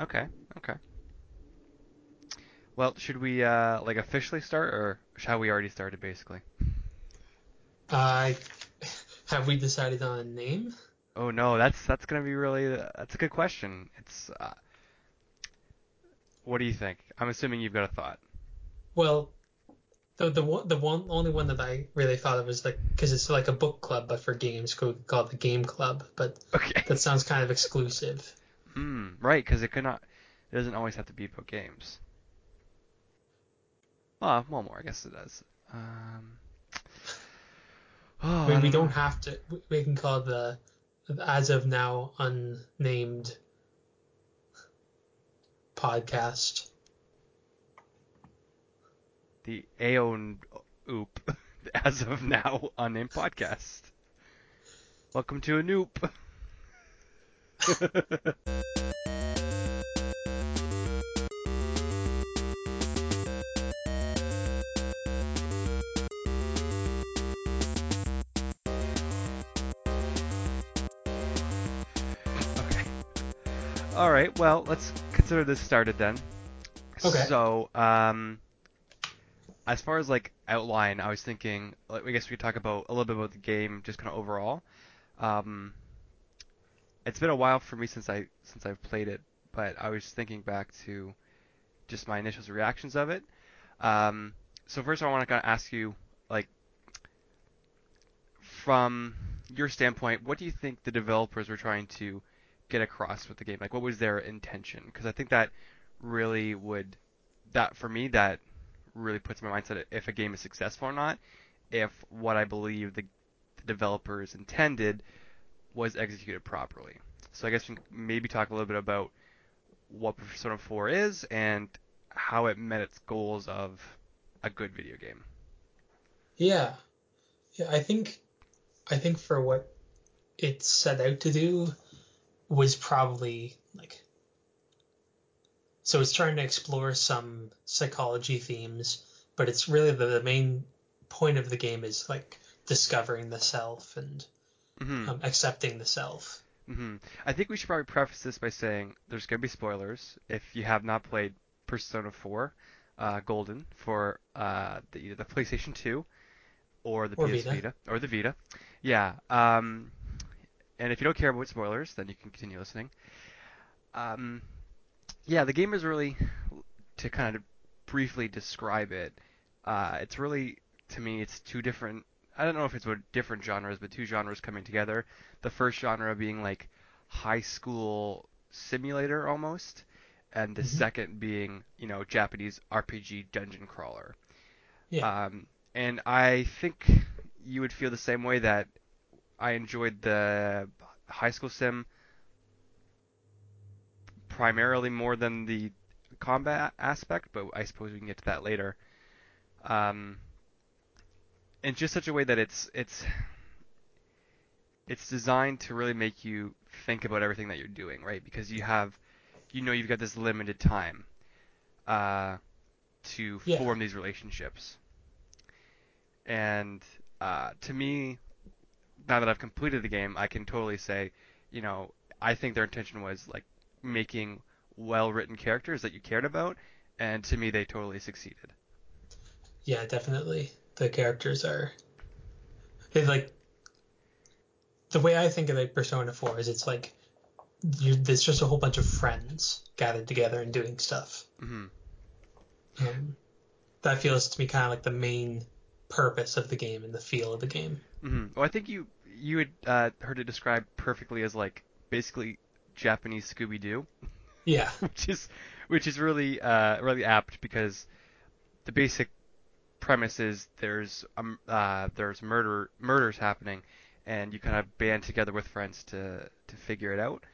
Okay. Okay. Well, should we uh like officially start or shall we already started basically? Uh, have we decided on a name? Oh no, that's that's gonna be really that's a good question. It's uh, what do you think? I'm assuming you've got a thought. Well, the the one the one only one that I really thought of was like because it's like a book club but for games called called the Game Club, but Okay. that sounds kind of exclusive. Hmm. Right, because it could not. It doesn't always have to be about games. Well, one more, I guess it does. Um. Oh, I mean, we don't know. have to. we- can call the as of now unnamed podcast. The Aeon Oop, as of now, unnamed podcast. Welcome to a Noop. Okay. All right. Well, let's consider this started then. Okay. So, um, as far as like outline, I was thinking, like, I guess we could talk about a little bit about the game, just kind of overall. Um, it's been a while for me since I since I've played it, but I was thinking back to just my initial reactions of it. Um, so first, I want to kind of ask you, like, from your standpoint, what do you think the developers were trying to get across with the game? Like, what was their intention? Because I think that really would that for me that really puts my mindset if a game is successful or not, if what I believe the, the developers intended was executed properly. So I guess we maybe talk a little bit about what Persona 4 is and how it met its goals of a good video game. Yeah, yeah. I think I think for what it set out to do was probably like so it's trying to explore some psychology themes, but it's really the, the main point of the game is like discovering the self and hmm um, accepting the self. hmm I think we should probably preface this by saying there's going to be spoilers if you have not played Persona 4 uh, Golden for uh, the, either the PlayStation 2 or the Or PS Vita. Vita or the Vita. Yeah. Um, and if you don't care about spoilers, then you can continue listening. Um, yeah, the game is really to kind of briefly describe it. Uh, it's really to me, it's two different. I don't know if it's what different genres, but two genres coming together. The first genre being like high school simulator almost, and the hmm second being you know Japanese RPG dungeon crawler. Yeah, Um, and I think you would feel the same way that I enjoyed the high school sim primarily more than the combat aspect, but I suppose we can get to that later. Um, in just such a way that it's it's it's designed to really make you think about everything that you're doing, right? Because you have you know you've got this limited time uh, to yeah, form these relationships. And uh, to me, now that I've completed the game, I can totally say, you know, I think their intention was like making well-written characters that you cared about, and to me, they totally succeeded. yeah. Definitely, the characters are. They like the way I think of like Persona 4 is it's like you, there's just a whole bunch of friends gathered together and doing stuff. hmm Um, that feels to me kind of like the main purpose of the game and the feel of the game. hmm Well, I think you you had uh, heard it described perfectly as like basically Japanese Scooby Doo, Yeah, which is which is really uh, really apt because the basic premise is there's um uh, there's murder murders happening, and you kind of band together with friends to to figure it out.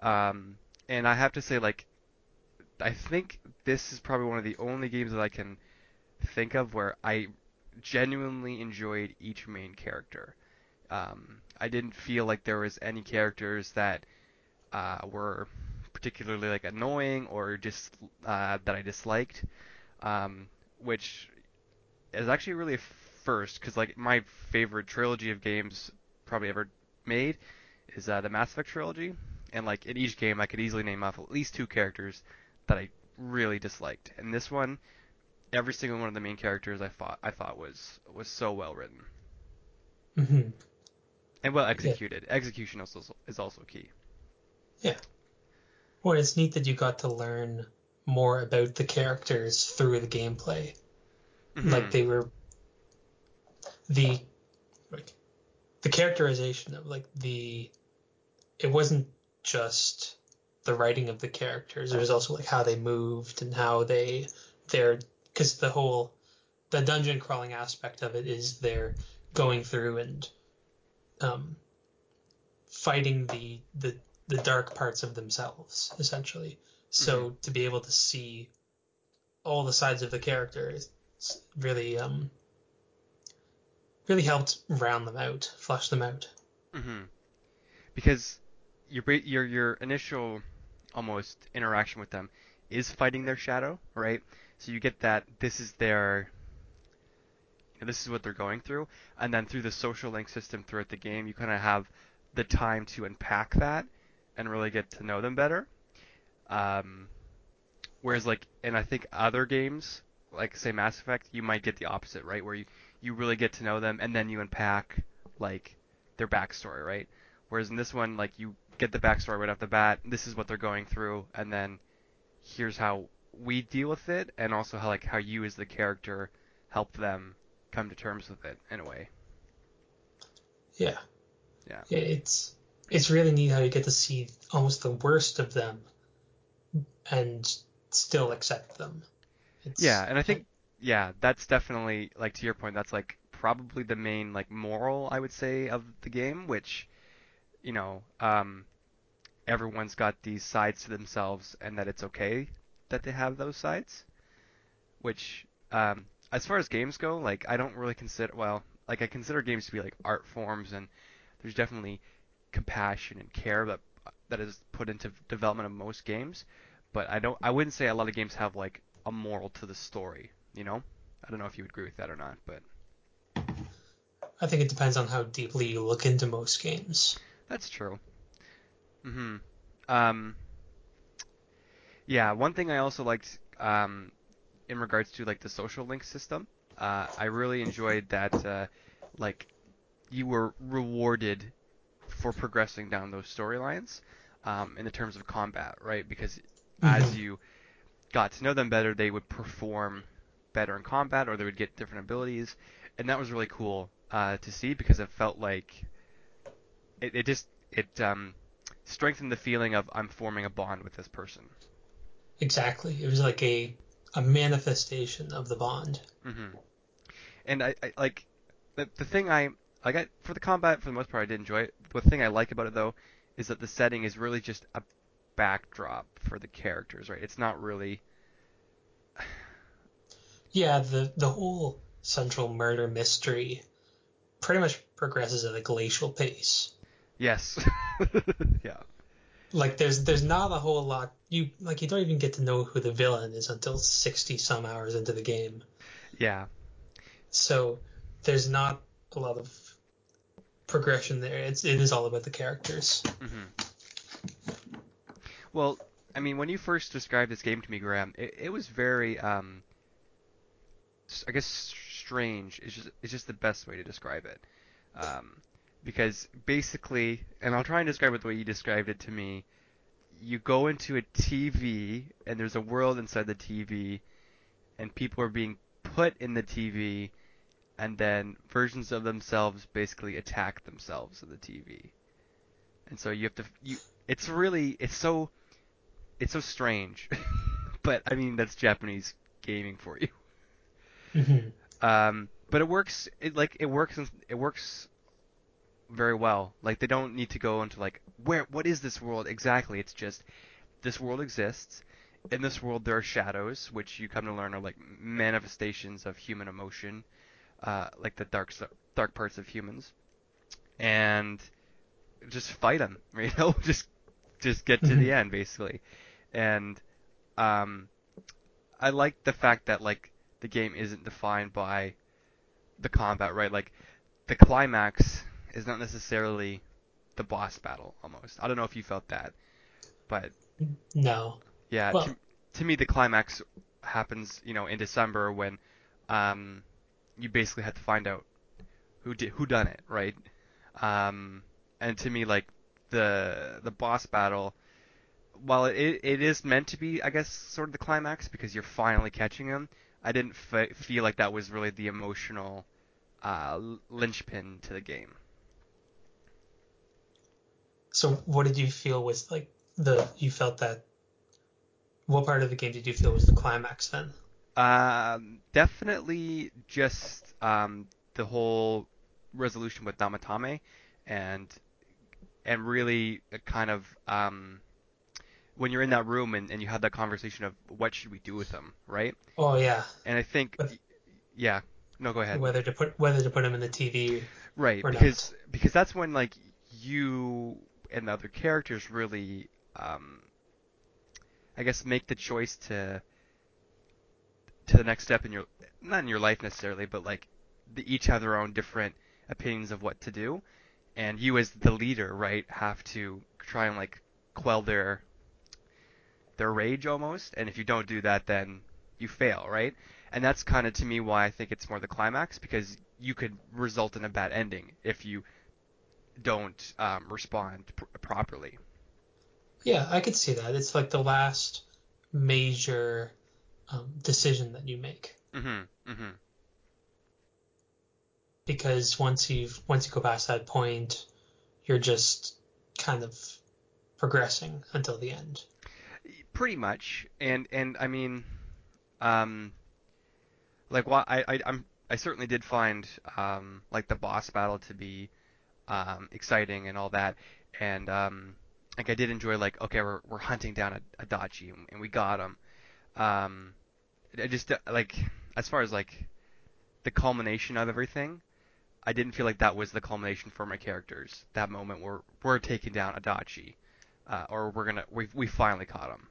Um, and I have to say, like, I think this is probably one of the only games that I can think of where I genuinely enjoyed each main character. Um, I didn't feel like there was any characters that uh, were particularly like annoying or just uh, that I disliked, um, which is actually really a first because like my favorite trilogy of games probably ever made is uh, the Mass Effect trilogy, and like in each game, I could easily name off at least two characters that I really disliked. And this one, every single one of the main characters I thought I thought was was so well written Mm-hmm. and well executed. Execution also is also key. Yeah. Well, it's neat that you got to learn more about the characters through the gameplay. Like Mhm. they were the like the characterization of like the it wasn't just the writing of the characters. It was also like how they moved and how they their because the whole the dungeon crawling aspect of it is they're going through and um, fighting the the the dark parts of themselves essentially. So to be able to see all the sides of the character is it's really um really helped round them out, flush them out. Mm-hmm. Because your your your initial almost interaction with them is fighting their shadow, right? So you get that this is their this is what they're going through, and then through the social link system throughout the game, you kind of have the time to unpack that and really get to know them better. Um, whereas like, and I think other games, like say Mass Effect, you might get the opposite, right? Where you you really get to know them and then you unpack like their backstory, right? Whereas in this one, like you get the backstory right off the bat. This is what they're going through, and then here's how we deal with it, and also how like how you as the character help them come to terms with it in a way. Yeah. Yeah. It's it's really neat how you get to see almost the worst of them and still accept them. It's, Yeah, and I think yeah, that's definitely like to your point. That's like probably the main like moral I would say of the game, which you know, um, everyone's got these sides to themselves, and that it's okay that they have those sides. Which, um, as far as games go, like I don't really consider well, like I consider games to be like art forms, and there's definitely compassion and care that that is put into development of most games. But I don't, I wouldn't say a lot of games have like a moral to the story. You know, I don't know if you would agree with that or not, but I think it depends on how deeply you look into most games. That's true. hmm Um, yeah, one thing I also liked um, in regards to like the social link system, uh, I really enjoyed that uh, like you were rewarded for progressing down those storylines um, in the terms of combat, right? Because as Mhm. you got to know them better, they would perform better in combat, or they would get different abilities, and that was really cool uh, to see because it felt like it, it just it um, strengthened the feeling of I'm forming a bond with this person. Exactly. It was like a a manifestation of the bond. Mm-hmm. And I, I like the the thing I like I, for the combat for the most part I did enjoy it. The thing I like about it though is that the setting is really just a backdrop for the characters, right? It's not really Yeah, the the whole central murder mystery pretty much progresses at a glacial pace. yes, yeah, Like there's there's not a whole lot you like you don't even get to know who the villain is until 60 some hours into the game. yeah, So there's not a lot of progression there. It's it is all about the characters. hmm Well, I mean, when you first described this game to me, Graham, it, it was very, um, I guess, strange. It's just, it's just the best way to describe it. Um, because basically, and I'll try and describe it the way you described it to me. You go into a TV, and there's a world inside the TV, and people are being put in the TV, and then versions of themselves basically attack themselves in the TV. And so you have to, you, it's really, it's so, it's so strange. but I mean, that's Japanese gaming for you. hmm Um, but it works. It like it works. It works very well. Like they don't need to go into like where. What is this world exactly? It's just this world exists. In this world, there are shadows, which you come to learn are like manifestations of human emotion, uh, like the dark dark parts of humans, and just fight them. You know, just just get to the end basically. And um, I like the fact that like the game isn't defined by the combat, right? Like the climax is not necessarily the boss battle almost. I don't know if you felt that, but No. yeah, Well, to, to me the climax happens, you know, in December when um, you basically have to find out who did who done it, right? Um, and to me, like the the boss battle, while it it is meant to be, I guess, sort of the climax because you're finally catching him. I didn't f- feel like that was really the emotional uh, linchpin to the game. so what did you feel was like the you felt that what part of the game did you feel was the climax then? Um, definitely just um, the whole resolution with Namatame, and and really kind of um, when you're in that room and, and you have that conversation of what should we do with them, right? Oh yeah, And I think, yeah, no, go ahead. whether to put whether to put him in the TV Right, or not. because because that's when like you and the other characters really, um, I guess, make the choice to to the next step in your not in your life necessarily, but like they each have their own different opinions of what to do, and you as the leader, right, have to try and like quell their their rage almost, and if you don't do that, then you fail, right? And that's kind of to me why I think it's more the climax because you could result in a bad ending if you don't um, respond pr- properly. Yeah, I could see that. It's like the last major um, decision that you make Mm-hmm. Mm-hmm. because once you've once you go past that point, you're just kind of progressing until the end. Pretty much, and and I mean, um, like what I, I I'm I certainly did find um like the boss battle to be um exciting and all that, and um like I did enjoy like okay we're we're hunting down a, a and we got him. Um, I just uh, like as far as like the culmination of everything, I didn't feel like that was the culmination for my characters. That moment where we're taking down Adachi, uh, or we're gonna we we finally caught him.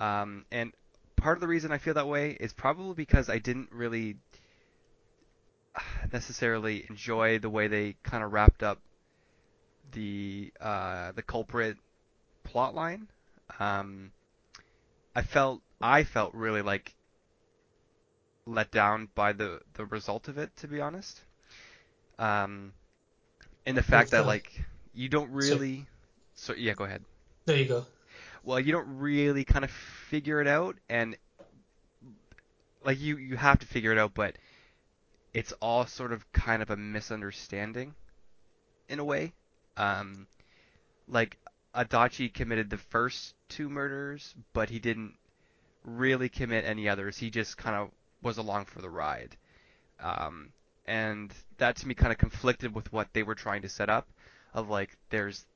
Um, and part of the reason I feel that way is probably because I didn't really necessarily enjoy the way they kind of wrapped up the uh, the culprit plot line. Um, I felt I felt really like let down by the the result of it, to be honest. Um, and the fact that like you don't really. So yeah, go ahead. There you go. Well, you don't really kind of figure it out, and like you you have to figure it out, but it's all sort of kind of a misunderstanding in a way. Um, like Adachi committed the first two murders, but he didn't really commit any others. He just kind of was along for the ride. Um, and that to me kind of conflicted with what they were trying to set up of like there's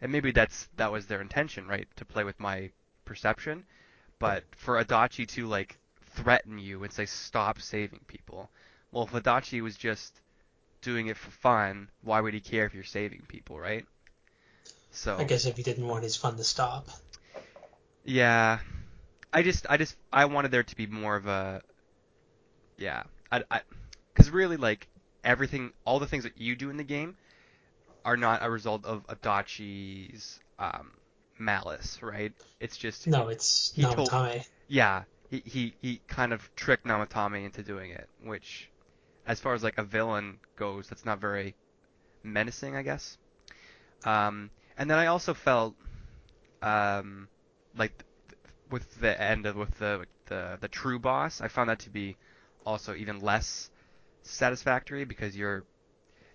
and maybe that's that was their intention, right? To play with my perception. But for Adachi to like threaten you and say stop saving people. Well, if Adachi was just doing it for fun, why would he care if you're saving people, right? So I guess if he didn't want his fun to stop. yeah, I just I just I wanted there to be more of a yeah, I I cuz really like everything all the things that you do in the game are not a result of Adachi's um malice, right? It's just No, it's He told- Namatame. yeah, he, he he kind of tricked Namatame into doing it, which as far as like a villain goes, that's not very menacing, I guess. Um, and then I also felt um, like th- with the end of with the the the true boss, I found that to be also even less satisfactory because you're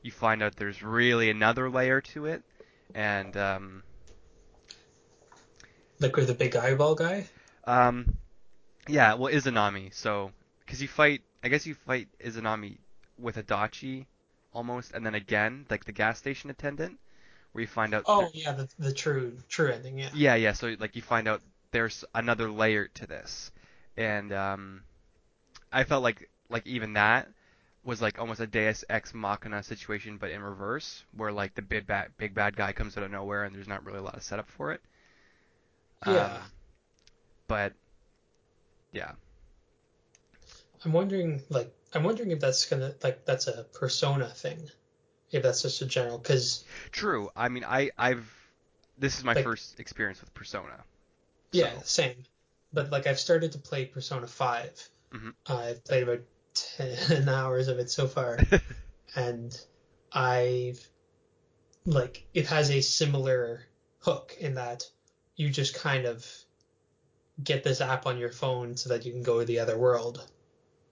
you find out there's really another layer to it, and um, Like with the big eyeball guy. Um, yeah, well, Izanami. So, because you fight, I guess you fight Izanami with Adachi almost, and then again, like the gas station attendant, where you find out. Oh yeah, the the true true ending. Yeah. yeah, yeah. So like you find out there's another layer to this, and um, I felt like like even that was like almost a Deus Ex Machina situation, but in reverse, where like the big bad big bad guy comes out of nowhere, and there's not really a lot of setup for it. Yeah. Um, but yeah. I'm wondering like I'm wondering if that's gonna like that's a persona thing. if that's just a general because True. I mean, I I've this is my like first experience with Persona. yeah, So, same. But like I've started to play Persona 5. mhm. I've played about 10 hours of it so far and I've like it has a similar hook in that you just kind of get this app on your phone so that you can go to the other world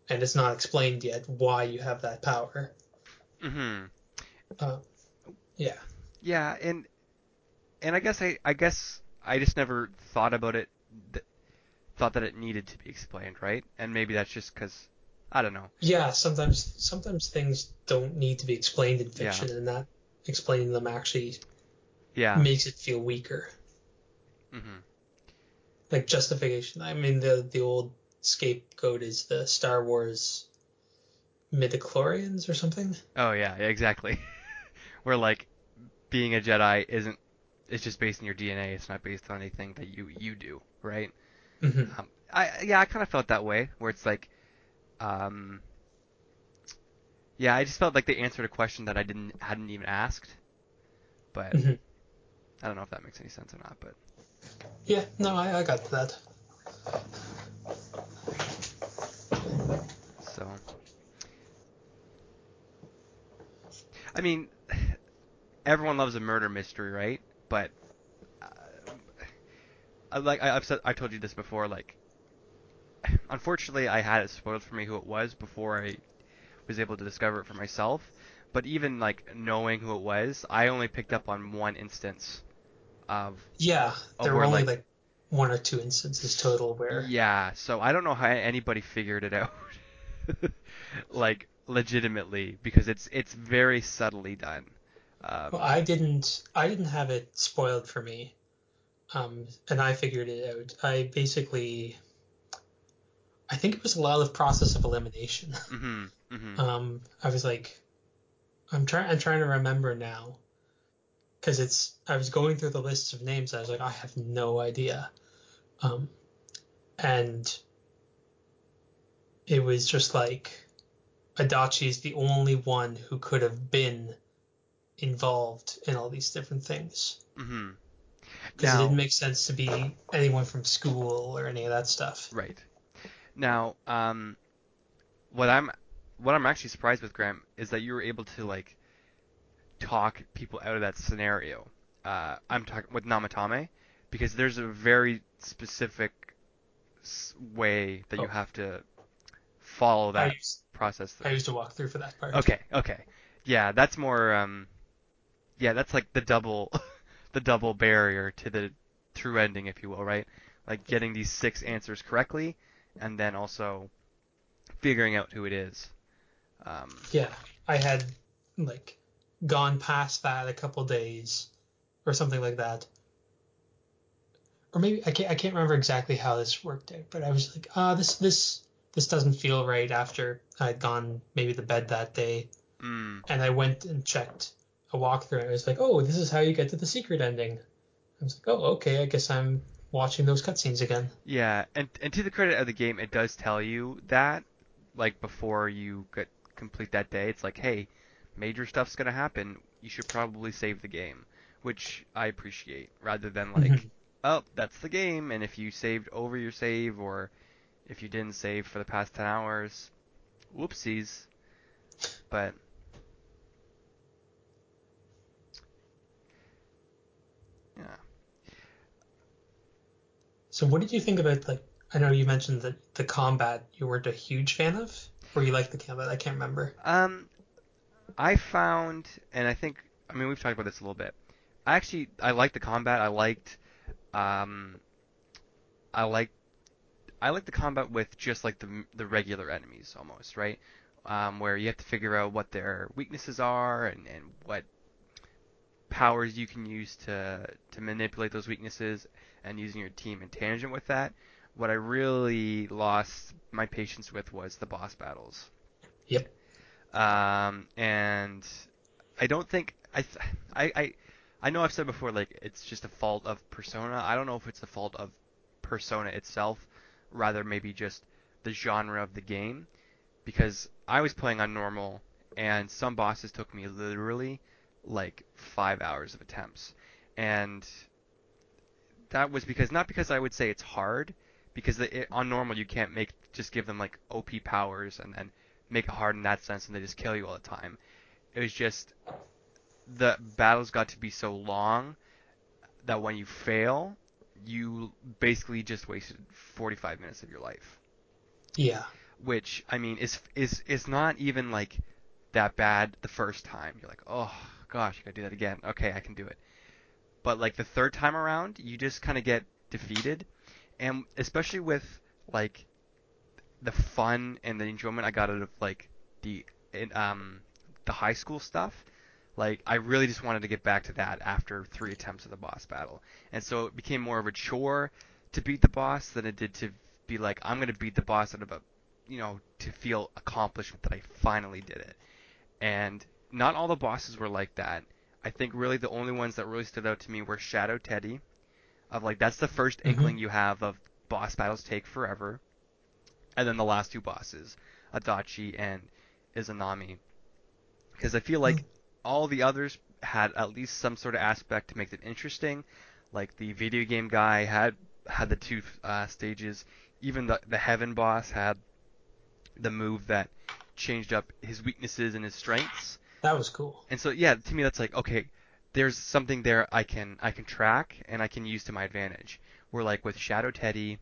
and it's not explained yet why you have that power. mhm. Uh, yeah. Yeah, and and I guess I I guess I just never thought about it th- thought that it needed to be explained, right? And maybe that's just cuz I don't know. Yeah, sometimes sometimes things don't need to be explained in Yeah. fiction and that explaining them actually Yeah. makes it feel weaker. Mhm. Like justification. I mean the the old scapegoat is the Star Wars midichlorians or something. Oh yeah, yeah, exactly. Where like being a Jedi isn't it's just based on your DNA. It's not based on anything that you you do, right? hmm Um, I yeah, I kind of felt that way, where it's like, um, yeah, I just felt like they answered a question that I didn't hadn't even asked, but hmm I don't know if that makes any sense or not. But Yeah, no, I, I got that. so, I mean, everyone loves a murder mystery, right? But uh, like I, I've said, I told you this before. Like, unfortunately, I had it spoiled for me who it was before I was able to discover it for myself. But even like knowing who it was, I only picked up on one instance of Yeah, there were only like like one or two instances total where yeah. So I don't know how anybody figured it out, like legitimately, because it's it's very subtly done. Um, well, I didn't I didn't have it spoiled for me. Um, and I figured it out. I basically I think it was a lot of process of elimination. hmm hmm Um, I was like, I'm trying. I'm trying to remember now, because it's. I was going through the lists of names. I was like, I have no idea. Um, and it was just like, Adachi is the only one who could have been involved in all these different things. hmm Because it didn't make sense to be anyone from school or any of that stuff. right now, um, what I'm what I'm actually surprised with Graham is that you were able to like talk people out of that scenario. Uh, I'm talking with Namatame because there's a very specific way that you Oh, have to follow I that used process I used to walk through for that part. Okay, okay. Yeah, that's more um yeah, that's like the double the double barrier to the true ending, if you will, right? Like getting these six answers correctly and then also figuring out who it is. Um Yeah, I had like gone past that a couple days or something like that. Or maybe I can't I can't remember exactly how this worked out, but I was like, ah, this this this doesn't feel right after I'd gone maybe to bed that day, mm, and I went and checked a walkthrough, and I was like, oh, this is how you get to the secret ending. I was like, oh, okay, I guess I'm watching those cutscenes again. yeah, and and to the credit of the game, it does tell you that like before you get complete that day, it's like, hey, major stuff's gonna happen. You should probably save the game, which I appreciate, rather than like Mhm. oh, that's the game, and if you saved over your save or if you didn't save for the past 10 hours, whoopsies. But yeah, So what did you think about like? I know you mentioned that the combat you weren't a huge fan of, or you liked the combat. I can't remember. um, I found, and I think, I mean, we've talked about this a little bit. I actually, I liked the combat. I liked, um, I liked, I liked the combat with just like the the regular enemies almost, right? Um, where you have to figure out what their weaknesses are and, and what powers you can use to to manipulate those weaknesses and using your team in tangent with that. What I really lost my patience with was the boss battles. Yep. Um, and I don't think I, I I I know I've said before like it's just a fault of Persona. I don't know if it's the fault of Persona itself, rather maybe just the genre of the game because I was playing on normal and some bosses took me literally like five hours of attempts, and that was because not because I would say it's hard, because the, it, on normal you can't make just give them like OP powers and then make it hard in that sense, and they just kill you all the time. It was just the battles got to be so long that when you fail, you basically just wasted 45 minutes of your life. Yeah. Which I mean is is is not even like that bad the first time. You're like, oh gosh, I gotta do that again. Okay, I can do it. But like the third time around, you just kind of get defeated, and especially with like the fun and the enjoyment I got out of like the um the high school stuff. Like I really just wanted to get back to that after three attempts of the boss battle, and so it became more of a chore to beat the boss than it did to be like I'm gonna beat the boss out of a, you know, to feel accomplished that I finally did it. And not all the bosses were like that. I think really the only ones that really stood out to me were Shadow Teddy, of like that's the 1st Mhm. inkling you have of boss battles take forever, and then the last two bosses, Adachi and Izanami, because I feel like Mm. all the others had at least some sort of aspect to make them interesting. Like the video game guy had had the two uh, stages. Even the the heaven boss had the move that changed up his weaknesses and his strengths. That was cool. And so yeah, to me that's like okay, there's something there I can I can track and I can use to my advantage. Where like with Shadow Teddy,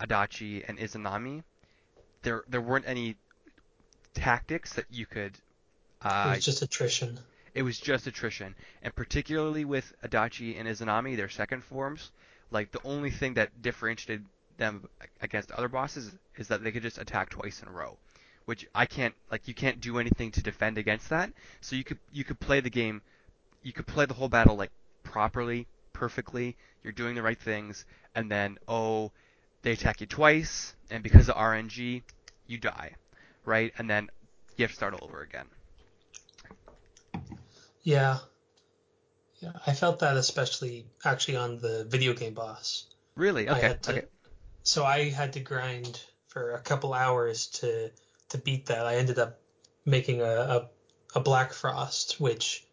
Adachi, and Izanami, there there weren't any tactics that you could. Uh, It was just attrition. it was just attrition, and particularly with Adachi and Izanami, their second forms, like the only thing that differentiated them against other bosses is that they could just attack twice in a row, which I can't. Like you can't do anything to defend against that. So you could you could play the game, you could play the whole battle like properly, perfectly. You're doing the right things, and then oh, they attack you twice, and because of RNG, you die, right? And then you have to start all over again. Yeah. Yeah. I felt that especially actually on the video game boss. Really? I Okay. had to okay. so I had to grind for a couple hours to to beat that. I ended up making a, a, a Black Frost, which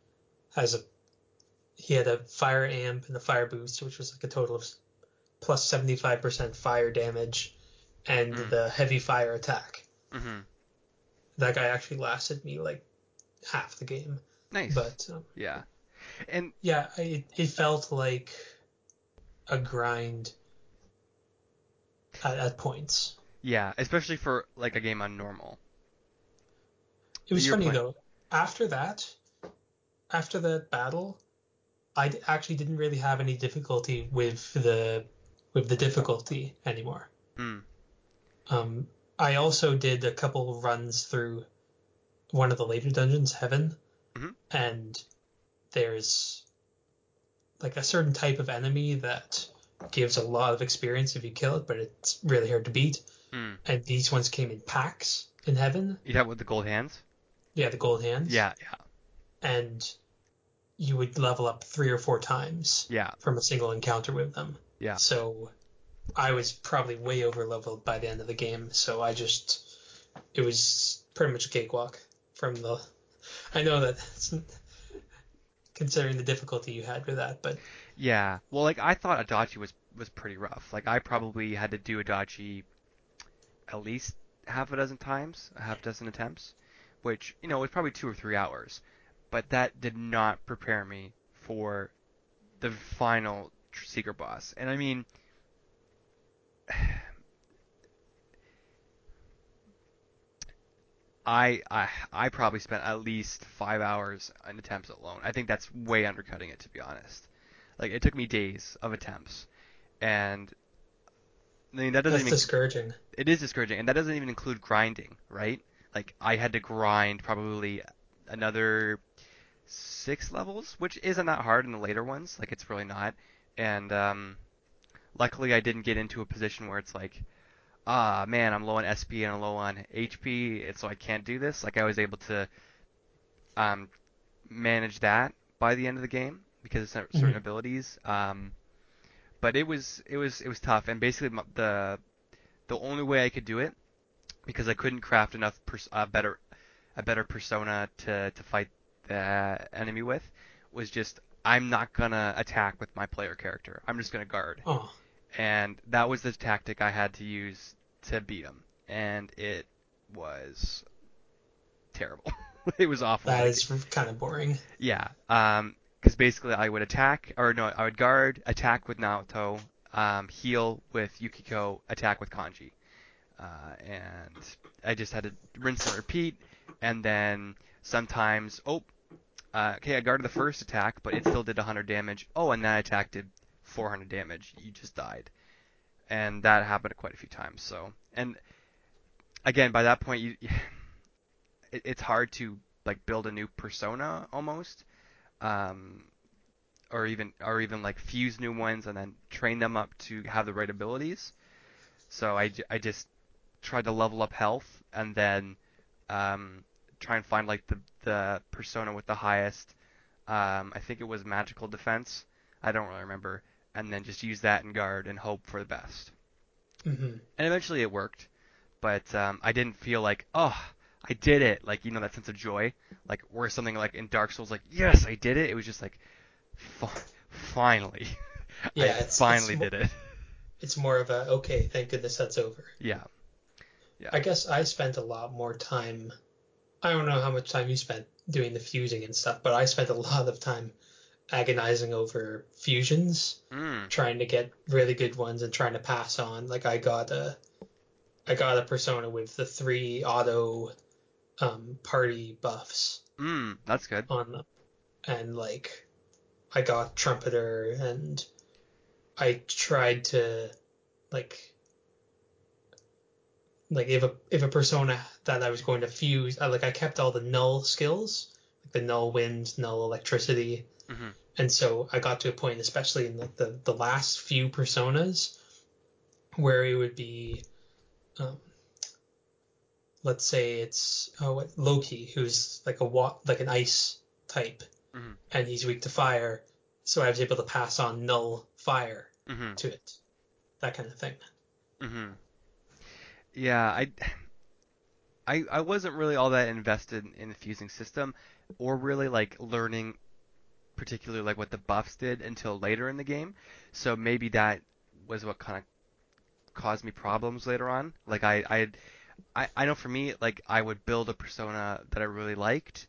has a he had a fire amp and a fire boost, which was like a total of plus seventy five percent fire damage, and Mm. the heavy fire attack. hmm That guy actually lasted me like half the game, Nice. but um, yeah. And yeah, it, it felt like a grind at, at points. Yeah, especially for like a game on normal. It was You're funny playing- though. After that, after that battle, I actually didn't really have any difficulty with the with the difficulty anymore. Mm. Um, I also did a couple runs through one of the later dungeons, Heaven, Mhm. and there's like a certain type of enemy that gives a lot of experience if you kill it, but it's really hard to beat. Mm. And these ones came in packs in Heaven. You have with the gold hands? Yeah, the gold hands. Yeah, yeah, and you would level up three or four times yeah, from a single encounter with them. Yeah. So I was probably way over leveled by the end of the game, so I just it was pretty much a cakewalk from the I know that considering the difficulty you had with that, but yeah. Well, like I thought Adachi was was pretty rough. Like I probably had to do Adachi at least half a dozen times, a half dozen attempts, which you know was probably two or three hours. But that did not prepare me for the final secret boss. And I mean, I, I I probably spent at least five hours on attempts alone. I think that's way undercutting it, to be honest. Like it took me days of attempts, and I mean that doesn't that's even discouraging. it is discouraging, and that doesn't even include grinding, right? Like I had to grind probably another six levels, which isn't that hard in the later ones. Like it's really not, and um, luckily I didn't get into a position where it's like, ah man, I'm low on SP and I'm low on HP, and so I can't do this. Like I was able to um, manage that by the end of the game because of cer- certain Mhm. abilities. Um, but it was it was it was tough, and basically the the only way I could do it because I couldn't craft enough pers- uh, better a better persona to to fight the enemy with was just I'm not gonna attack with my player character. I'm just gonna guard, Oh, and that was the tactic I had to use to beat him, and it was terrible. it was awful. that is kind of boring. yeah, um, because basically I would attack, or no, I would guard, attack with Naoto, um, heal with Yukiko, attack with Kanji, uh, and I just had to rinse and repeat, and then sometimes, oh, uh, okay, I guarded the first attack, but it still did 100 damage. Oh, and that attack did 400 damage. You just died, and that happened quite a few times. So, and again, by that point, you, it, it's hard to like build a new persona almost um, or even or even like fuse new ones and then train them up to have the right abilities. So I, I just tried to level up health and then um, try and find like the the persona with the highest. Um, I think it was magical defense. I don't really remember. And then just use that in guard and hope for the best. hmm And eventually it worked, but um, I didn't feel like oh I did it. Like you know that sense of joy. Like where something like in Dark Souls like yes I did it. It was just like fi- finally. Yeah, I it's- finally it's mo- did it. It's more of a okay, thank goodness that's over. yeah. I guess I spent a lot more time. I don't know how much time you spent doing the fusing and stuff, but I spent a lot of time agonizing over fusions, mm, trying to get really good ones and trying to pass on. Like I got a, I got a persona with the three auto, um, party buffs mm, that's good. on them, and like, I got trumpeter and I tried to, like, like if a if a persona that I was going to fuse, I, like I kept all the null skills, like the null wind, null electricity, Mhm. and so I got to a point, especially in the the, the last few personas, where it would be, um, let's say it's oh Loki, who's like a wa- like an ice type, Mhm. and he's weak to fire, so I was able to pass on null fire hmm to it, that kind of thing. hmm yeah I I I wasn't really all that invested in the fusing system or really like learning particularly like what the buffs did until later in the game so maybe that was what kind of caused me problems later on. Like I, I, I, I know for me, like I would build a persona that I really liked,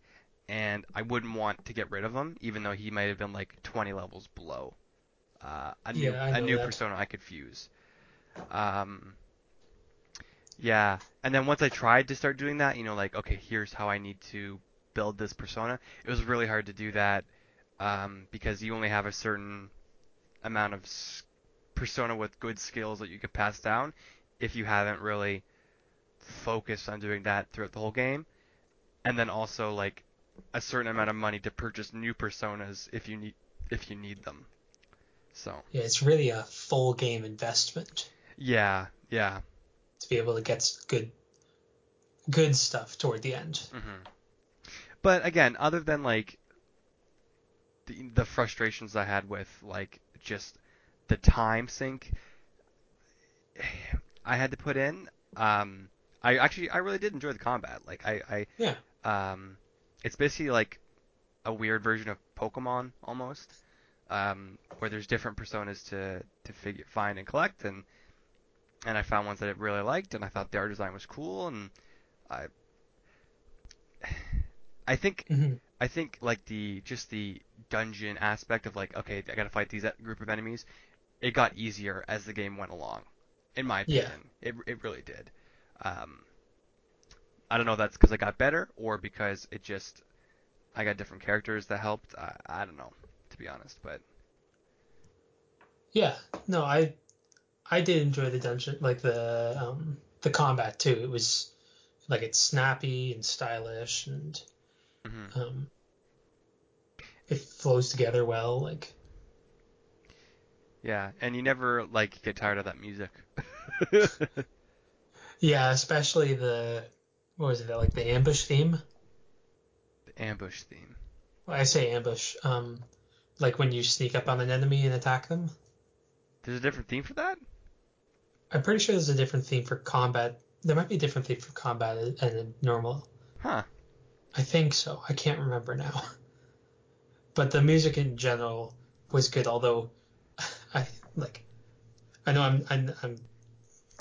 and I wouldn't want to get rid of him, even though he might have been like 20 levels below uh, a new Yeah, a new that. persona I could fuse. Um, yeah, and then once I tried to start doing that, you know, like okay, here's how I need to build this persona. It was really hard to do that um, because you only have a certain amount of persona with good skills that you could pass down if you haven't really focused on doing that throughout the whole game. And then also like a certain amount of money to purchase new personas if you need if you need them. So Yeah, it's really a full game investment yeah, yeah. to be able to get good good stuff toward the end. hmm But again, other than like the, the frustrations I had with like just the time sink I had to put in, um, I actually I really did enjoy the combat. Like I, I Yeah. Um, it's basically like a weird version of Pokemon almost, um, where there's different personas to to figure find and collect and and I found ones that I really liked and I thought the art design was cool and I I think hmm I think like the just the dungeon aspect of like okay I gotta fight these group of enemies, it got easier as the game went along, in my Yeah. opinion. It it really did. Um, I don't know if that's because I got better or because it just I got different characters that helped. I I don't know to be honest, but Yeah. No, I I did enjoy the dungeon, like the um the combat too. It was like it's snappy and stylish and mhm. um it flows together well. Like yeah, and you never like get tired of that music. yeah, especially the what was it like the ambush theme? the ambush theme. Well, I say ambush. Um, like when you sneak up on an enemy and attack them. There's a different theme for that. I'm pretty sure there's a different theme for combat. There might be a different theme for combat and a normal. Huh. I think so. I can't remember now. But the music in general was good, although I like I know I'm I'm, I'm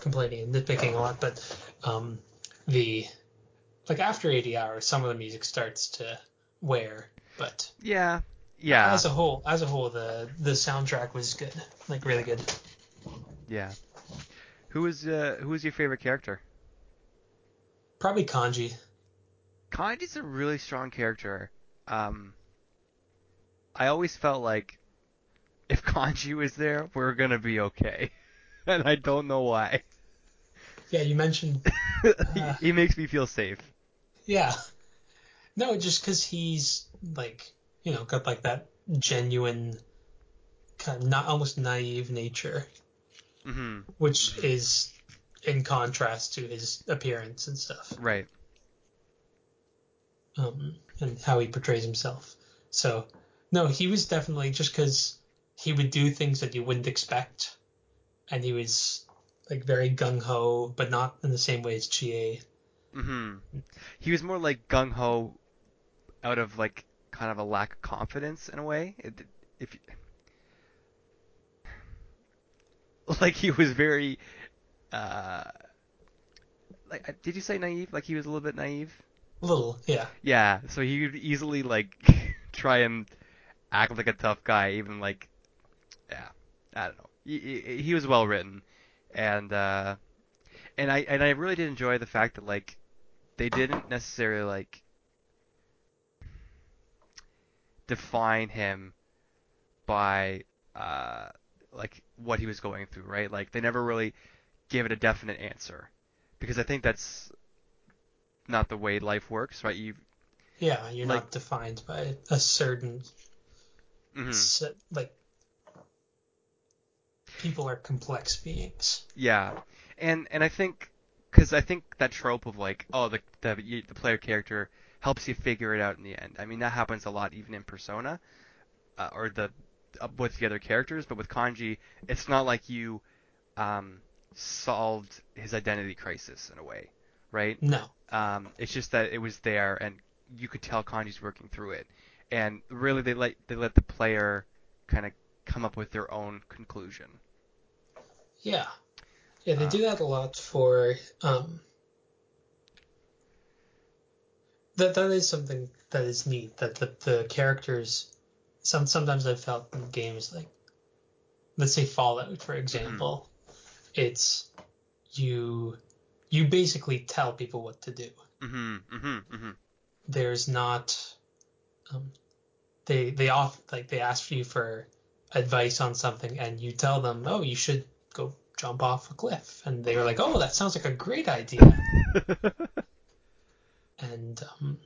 complaining and nitpicking a lot, but um, the like after 80 hours, some of the music starts to wear. But Yeah, yeah, as a whole, as a whole, the the soundtrack was good, like really good. yeah. Who was uh, who was your favorite character? Probably Kanji. Kanji's a really strong character. Um, I always felt like if Kanji was there, we're gonna be okay, and I don't know why. Yeah, you mentioned. he, Uh. he makes me feel safe. Yeah. No, just because he's like you know got like that genuine kind of not almost naive nature, hmm which is in contrast to his appearance and stuff. Right. um, and how he portrays himself. So, no, he was definitely just because he would do things that you wouldn't expect, and he was like very gung ho, but not in the same way as Chie. hmm He was more like gung ho, out of like kind of a lack of confidence in a way. It, if like he was very, uh, like uh, did you say naive? Like he was a little bit naive. A little, yeah, Yeah. So he would easily like try and act like a tough guy, even like, yeah, I don't know. He, he, was well written, and uh, and I and I really did enjoy the fact that like they didn't necessarily like define him by uh like what he was going through, right? Like they never really gave it a definite answer because I think that's not the way life works, right? You yeah. You're Like- not defined by a certain mhm. set, like people are complex beings. Yeah, and and I think because I think that trope of like oh the the the player character helps you figure it out in the end. I mean that happens a lot even in Persona, uh, or the uh, with the other characters, but with Kanji it's not like you um, solved his identity crisis in a way, right? No, Um, it's just that it was there and you could tell Kanji's working through it, and really they let they let the player kind of come up with their own conclusion. Yeah, yeah. They Uh, do that a lot for um. That that is something that is neat. That the the characters, some sometimes I've felt in games like, let's say Fallout for example, it's you you basically tell people what to do. Mhm, mhm, mhm. There's not, um, they they off like they ask you for advice on something and you tell them, oh, you should go jump off a cliff, and they were like, oh, that sounds like a great idea. and um,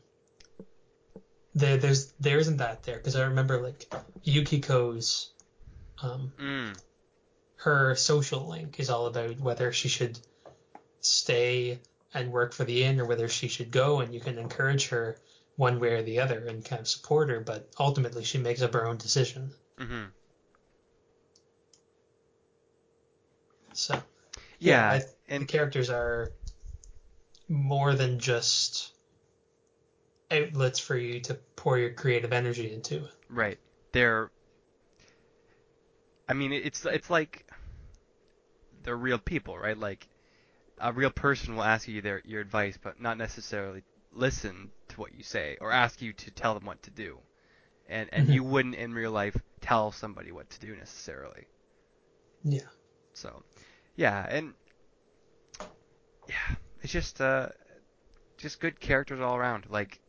there there's there isn't that there because I remember like Yukiko's um, mm, her social link is all about whether she should stay and work for the inn or whether she should go and you can encourage her one way or the other and kind of support her but ultimately she makes up her own decision mhm. So Yeah, the and characters are more than just outlets for you to pour your creative energy into right, they're. I mean, it's it's like they're real people, right? Like a real person will ask you their your advice, but not necessarily listen to what you say or ask you to tell them what to do. And and Mhm. you wouldn't in real life tell somebody what to do necessarily. yeah So, yeah, and yeah, it's just uh, just good characters all around. Like,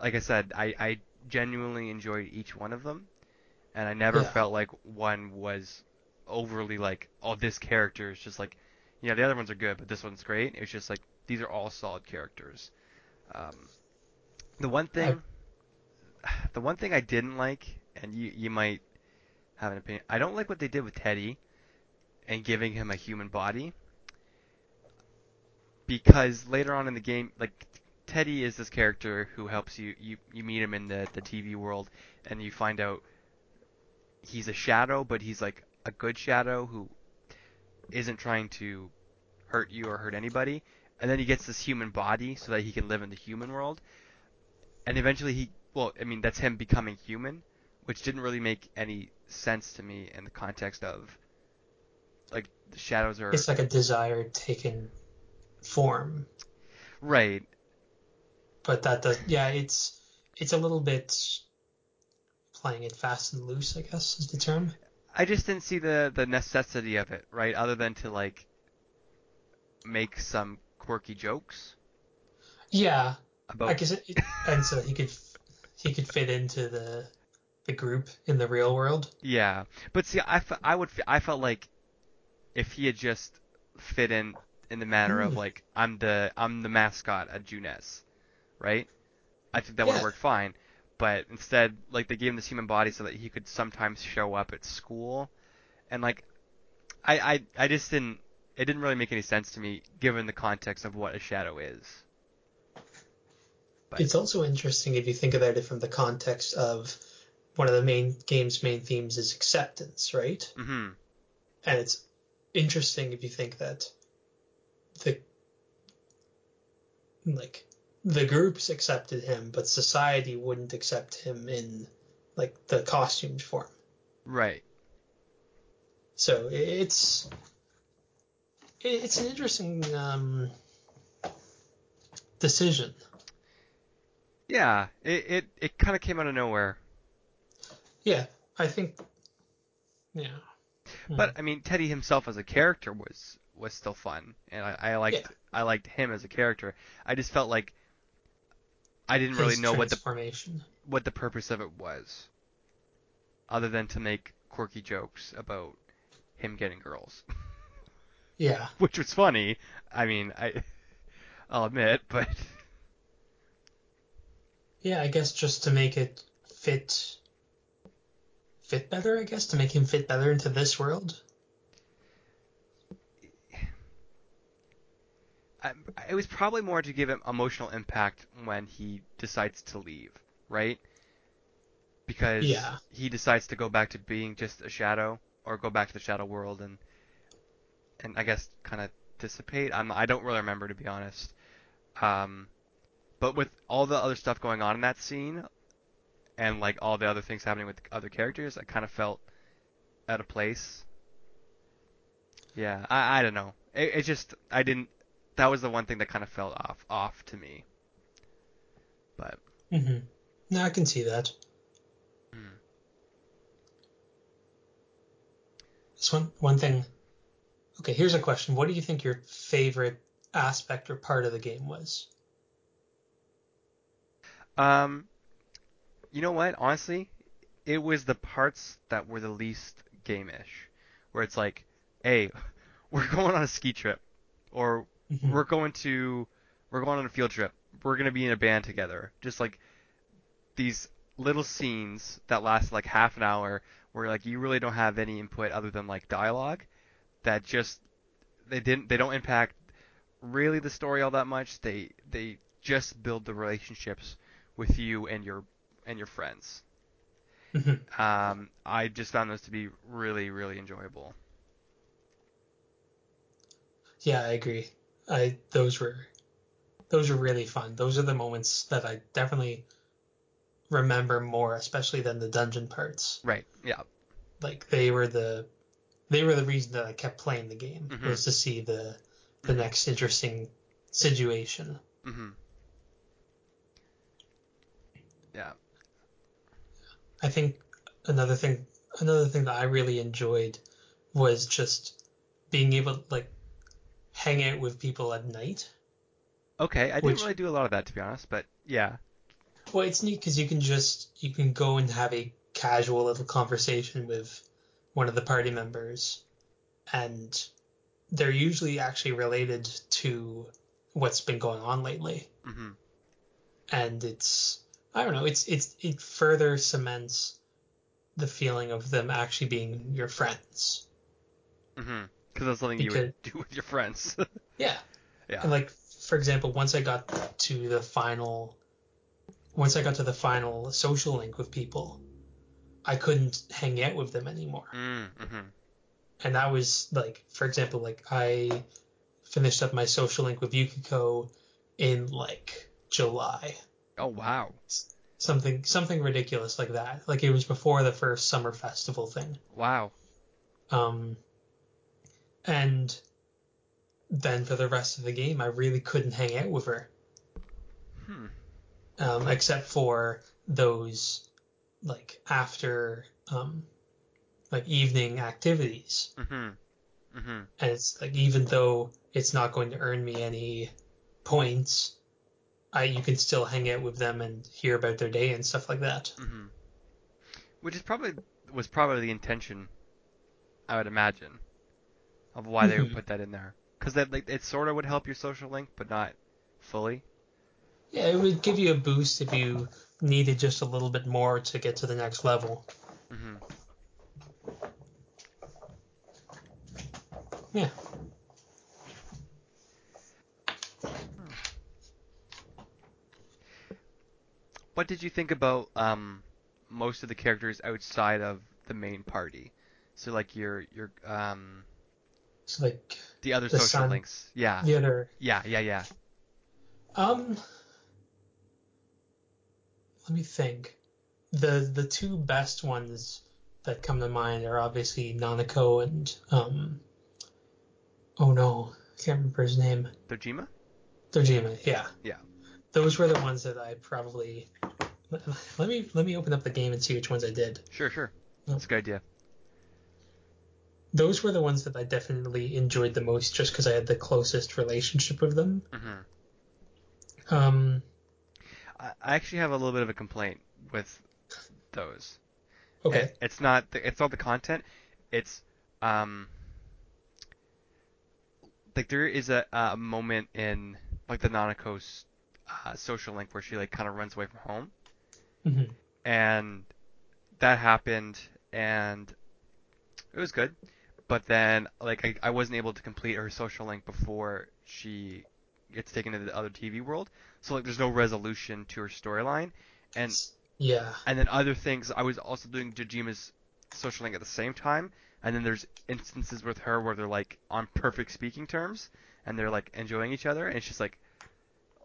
like I said, I I genuinely enjoyed each one of them, and I never Yeah. felt like one was overly like, oh, this character is just like, you know, the other ones are good, but this one's great. It's just like these are all solid characters. Um, the one thing, the one thing I didn't like, and you you might have an opinion. I don't like what they did with Teddy and giving him a human body because later on in the game, like Teddy is this character who helps you. You you meet him in the the TV world, and you find out he's a shadow, but he's like a good shadow who isn't trying to hurt you or hurt anybody. And then he gets this human body so that he can live in the human world. and eventually he well I mean that's him becoming human, which didn't really make any sense to me in the context of like the shadows are It's like a desire taken form, right. but that does yeah, it's it's a little bit playing it fast and loose, I guess is the term. I just didn't see the the necessity of it, right? Other than to like make some quirky jokes Yeah, about I guess it, it and so he could he could fit into the the group in the real world. Yeah, but see, I, fe- I would fe- I felt like if he had just fit in in the manner of like I'm the I'm the mascot at Junes, right? I think that would have Yeah. worked fine. But instead, like they gave him this human body so that he could sometimes show up at school, and like I I I just didn't it didn't really make any sense to me given the context of what a shadow is. But- It's also interesting if you think about it from the context of one of the main game's main themes is acceptance, right? hmm And it's interesting if you think that the like the groups accepted him, but society wouldn't accept him in like the costumed form. Right. So it's it's an interesting um, decision. Yeah. It it, it kind of came out of nowhere. Yeah, I think. Yeah. Hmm. But I mean, Teddy himself as a character was was still fun, and I, I liked Yeah. I liked him as a character. I just felt like I didn't really know what the what the purpose of it was, other than to make quirky jokes about him getting girls, Yeah. which was funny. I mean, I I'll admit, but Yeah, I guess just to make it fit fit better, I guess, to make him fit better into this world. I, it was probably more to give him emotional impact when he decides to leave, right? Because Yeah. he decides to go back to being just a shadow, or go back to the shadow world, and and I guess kind of dissipate. I'm, I don't really remember to be honest. Um, but with all the other stuff going on in that scene, and like all the other things happening with other characters, I kind of felt out of place. Yeah, I, I don't know. It, it just I didn't. That was the one thing that kind of felt off off to me. But hmm No, I can see that. Hmm. This one one thing. Okay, here's a question. What do you think your favorite aspect or part of the game was? um, you know what? Honestly, it was the parts that were the least game-ish, where it's like, hey, we're going on a ski trip, or Mhm. we're going to we're going on a field trip. We're gonna be in a band together. Just like these little scenes that last like half an hour where like you really don't have any input other than like dialogue that just they didn't they don't impact really the story all that much. They they just build the relationships with you and your and your friends. Mhm. Um, I just found those to be really really enjoyable. Yeah, I agree. I those were those were really fun. Those are the moments that I definitely remember more, especially than the dungeon parts. Right. Yeah. Like they were the they were the reason that I kept playing the game Mhm. was to see the the next interesting situation. Mm-hmm. Yeah. I think another thing another thing that I really enjoyed was just being able to like hang out with people at night. Okay. I didn't really do a lot of that to be honest, but yeah. Well, it's neat because you can just you can go and have a casual little conversation with one of the party members, and they're usually actually related to what's been going on lately. hmm And it's I don't know, it's it's it further cements the feeling of them actually being your friends. hmm Because that's something you would do with your friends. Yeah. yeah. And like for example, once I got to the final once I got to the final social link with people, I couldn't hang out with them anymore. Mm-hmm. And that was like for example, like I finished up my social link with Yukiko in like July. Oh wow. Something something ridiculous like that. Like it was before the first summer festival thing. Wow. Um, and then for the rest of the game, I really couldn't hang out with her, Hmm. um, except for those like after um, like evening activities. Mhm. Mhm. And it's like even though it's not going to earn me any points, I you can still hang out with them and hear about their day and stuff like that. Mhm. Which is probably was probably the intention, I would imagine, of why they would Mhm. put that in there. Because that like it sort of would help your social link, but not fully. Yeah, it would give you a boost if you needed just a little bit more to get to the next level. Mhm. Yeah. What did you think about um most of the characters outside of the main party? So like your your um So like the other The social sun- links. Yeah. the other Yeah, yeah, yeah. Um, let me think. The the two best ones that come to mind are obviously Nanako and um. Oh no, I can't remember his name. Dojima? Dojima, yeah. Yeah. Those were the ones that I probably. Let, me let me open up the game and see which ones I did. Sure, sure. That's a good idea. Those were the ones that I definitely enjoyed the most, just because I had the closest relationship with them. Mhm. Um. I actually have a little bit of a complaint with those. Okay. It- it's not the, it's not the content. It's um like there is a a moment in like the Nanako's uh, social link where she like kind of runs away from home, hmm and that happened, and it was good. But then like I, I wasn't able to complete her social link before she gets taken to the other TV world. So like there's no resolution to her storyline, and Yeah. and then other things, I was also doing Dojima's social link at the same time. And then there's instances with her where they're like on perfect speaking terms and they're like enjoying each other. And she's like,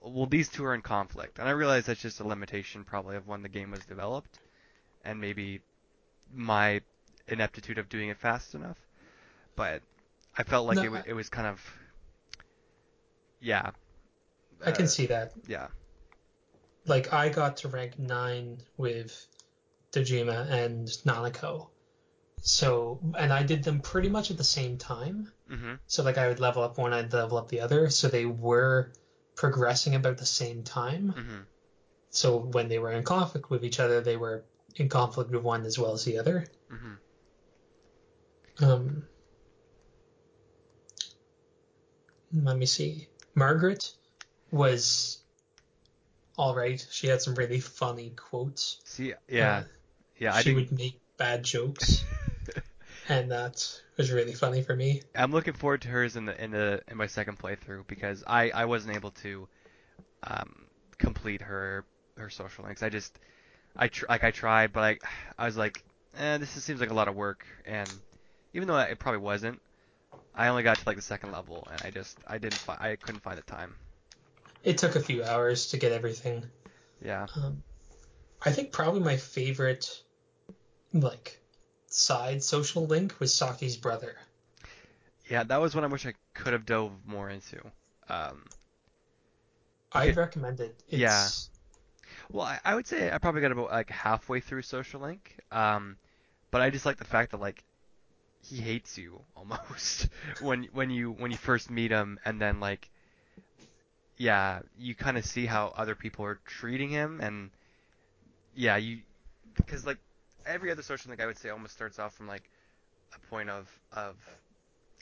well, these two are in conflict. And I realize that's just a limitation probably of when the game was developed and maybe my ineptitude of doing it fast enough. But I felt like No, it, it was kind of, yeah. I can uh, see that. Yeah. like I got to rank nine with Dojima and Nanako. So, and I did them pretty much at the same time. hmm So, like, I would level up one, I'd level up the other. So they were progressing about the same time. hmm So when they were in conflict with each other, they were in conflict with one as well as the other. hmm Um, let me see. Margaret was all right. She had some really funny quotes. See, yeah. Uh, yeah, I she didn't. would make bad jokes, and that was really funny for me. I'm looking forward to hers in the in the in my second playthrough because I I wasn't able to um complete her her social links. I just I tr- like I tried, but I I was like, eh, this seems like a lot of work, and even though it probably wasn't, I only got to like the second level, and I just I didn't fi- I couldn't find the time. It took a few hours to get everything. Yeah. Um, I think probably my favorite, like, side social link was Saki's brother. Yeah, that was one I wish I could have dove more into. Um, I'd Okay. recommend it. It's, Yeah. Well, I, I would say I probably got about like halfway through Social Link, um, but I just like the fact that like he hates you almost when when you when you first meet him, and then like yeah, you kind of see how other people are treating him, and yeah, you because like every other Social Link I would say almost starts off from like a point of of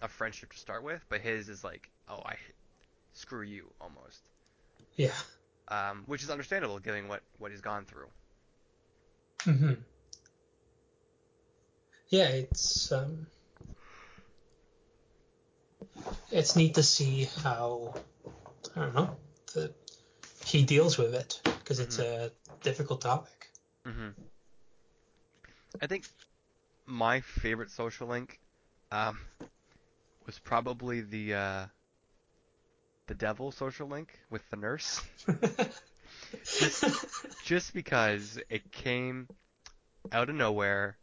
a friendship to start with, but his is like oh I screw you almost Yeah. um, which is understandable given what, what he's gone through. hmm Yeah, it's um, it's neat to see how I don't know the, he deals with it because it's a difficult topic. hmm I think my favorite social link um, was probably the uh, the devil social link with the nurse. just just because it came out of nowhere.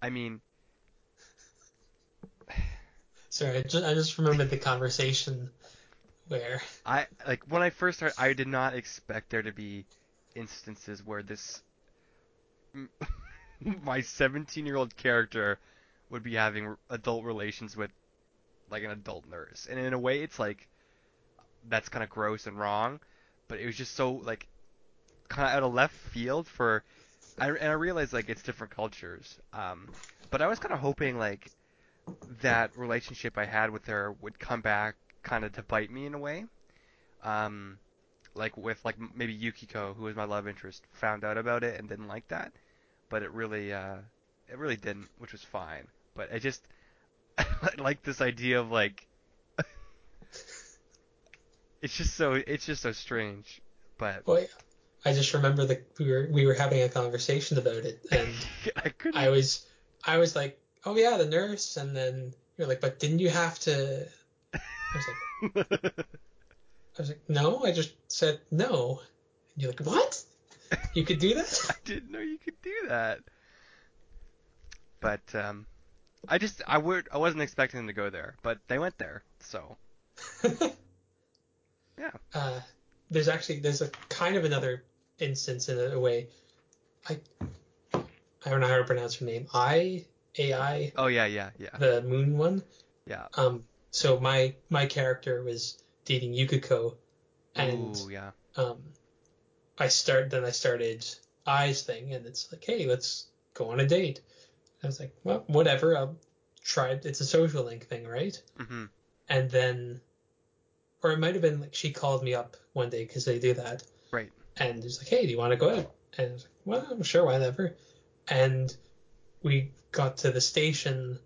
I mean, Sorry, I just, I just remembered the conversation where I like when I first started, I did not expect there to be instances where this my 17 year old character would be having adult relations with like an adult nurse, and in a way, it's like that's kind of gross and wrong, but it was just so like kind of out of left field for. I, and I realized like it's different cultures, um, but I was kind of hoping like that relationship I had with her would come back kind of to bite me in a way. Um, like with like maybe Yukiko, who was my love interest, found out about it and didn't like that, but it really uh, it really didn't, which was fine. But I just I like this idea of like it's just so it's just so strange. But boy, I just remember that we were we were having a conversation about it, and I. I was I was like, oh yeah, the nurse, and then you're like, but didn't you have to? I was like, I was like, no, I just said no. And you're like, what? You could do that? I didn't know you could do that. But um, I just I would I wasn't expecting them to go there, but they went there. So yeah. uh, there's actually there's a kind of another instance in a, way. I I don't know how to pronounce her name. I AI Oh yeah, yeah, yeah, the moon one. yeah. Um, so my my character was dating Yukiko, and Ooh, yeah. um, I start then I started Ai's thing, and it's like, hey, let's go on a date. I was like, well, whatever, I'll try. It's a social link thing, right? Mhm. And then, or it might have been like she called me up one day because they do that, Right. and it's like, hey, do you want to go out? And I was like, well, I'm sure, whatever. And we got to the station,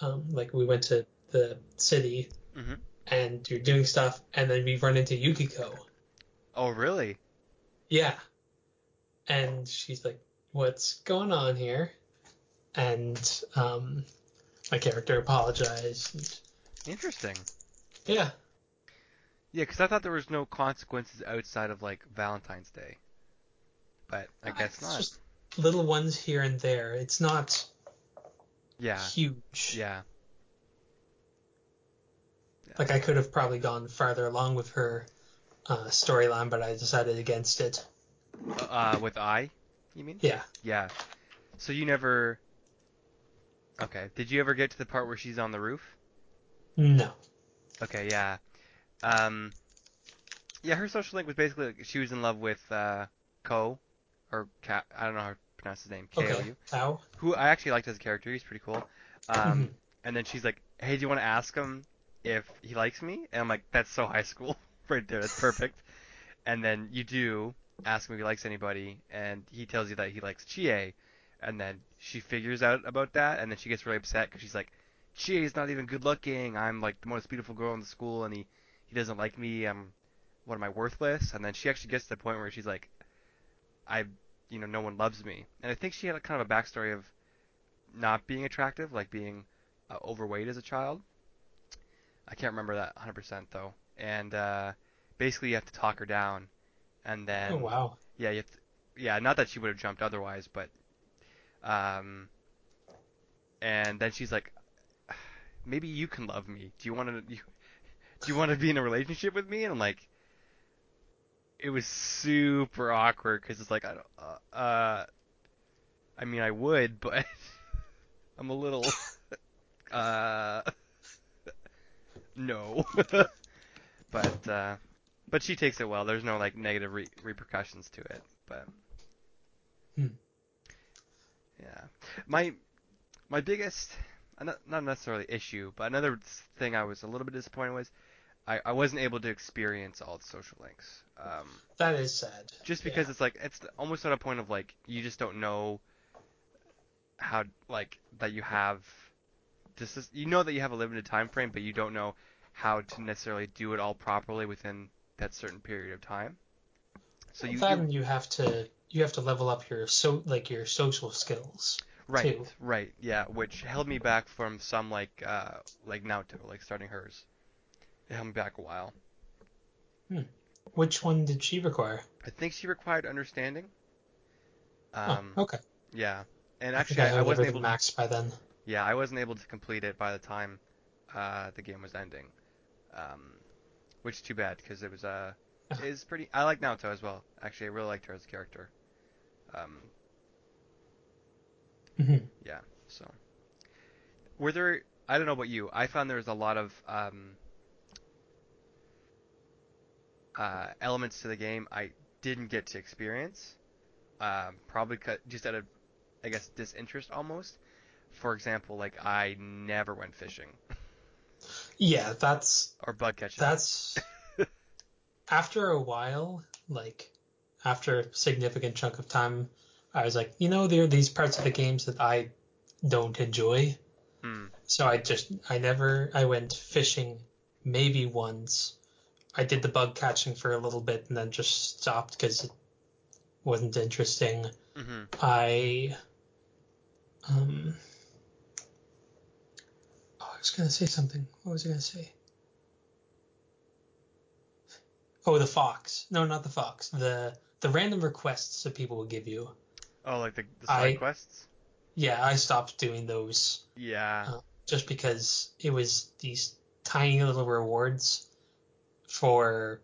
um, like we went to the city, Mhm. and you're doing stuff, and then we run into Yukiko. Oh really? Yeah. And she's like, what's going on here? And um, my character apologized. Interesting. yeah. Yeah, because I thought there was no consequences outside of like Valentine's Day. But I guess it's not. just little ones here and there. It's not Yeah. huge. Yeah. Like I could have probably gone farther along with her uh, storyline, but I decided against it. Uh, with Ai, you mean? Yeah. Yeah. So you never. Okay. Did you ever get to the part where she's on the roof? No. Okay. Yeah. Um. Yeah, her social link was basically like she was in love with uh, Ko, or Ka- I don't know how to pronounce his name. K O Okay. U. How? Who I actually liked as a character. He's pretty cool. Um. And then she's like, "Hey, do you want to ask him if he likes me?" And I'm like, "That's so high school, right there. That's perfect." and then you do ask him if he likes anybody, and he tells you that he likes Chie, and then she figures out about that, and then she gets really upset because she's like, Chie's not even good looking. I'm like the most beautiful girl in the school, and he he doesn't like me. I'm what am I worthless? And then she actually gets to the point where she's like, I you know no one loves me, and I think she had a kind of a backstory of not being attractive, like being uh, overweight as a child. I can't remember that 100% though. And uh, basically, you have to talk her down, and then Oh wow. yeah, you to, yeah, not that she would have jumped otherwise, but um, and then she's like, maybe you can love me. Do you want to? You, do you want to be in a relationship with me? And I'm like, it was super awkward because it's like, I don't, uh, uh, I mean, I would, but I'm a little, uh, no. But uh, but she takes it well. There's no like negative re- repercussions to it. But Hmm. yeah, my my biggest not not necessarily issue, but another thing I was a little bit disappointed with was I, I wasn't able to experience all the social links. Um, That is sad. just because Yeah. it's like it's almost at a point of like you just don't know how like that you have this is you know that you have a limited time frame but you don't know how to necessarily do it all properly within that certain period of time so you, then you you have to you have to level up your so like your social skills. right too. right yeah which held me back from some like uh like Naoto like starting hers it held me back a while Hmm. Which one did she require? I think she required understanding. Oh, Um, okay. yeah, and actually I I, I wasn't able. To, maxed by then. yeah, I wasn't able to complete it by the time uh, the game was ending, um, which is too bad because it was uh, is pretty. I like Naoto as well. Actually, I really liked her as a character. Um, Mhm. yeah. So, were there? I don't know about you. I found there was a lot of um, uh, elements to the game I didn't get to experience. Um, probably cut, just out of, I guess, disinterest almost. For example, like I never went fishing Yeah, that's or bug catching. that's after a while, like after a significant chunk of time, I was like, you know, there are these parts of the games that I don't enjoy. Hmm. So I just I never I went fishing maybe once. I did the bug catching for a little bit and then just stopped because it wasn't interesting. hmm I um I was gonna say something. What was I gonna say? Oh, the fox. No, not the fox. The the random requests that people will give you. Oh, like the, the side I- quests. Yeah, I stopped doing those Yeah. Uh, just because it was these tiny little rewards for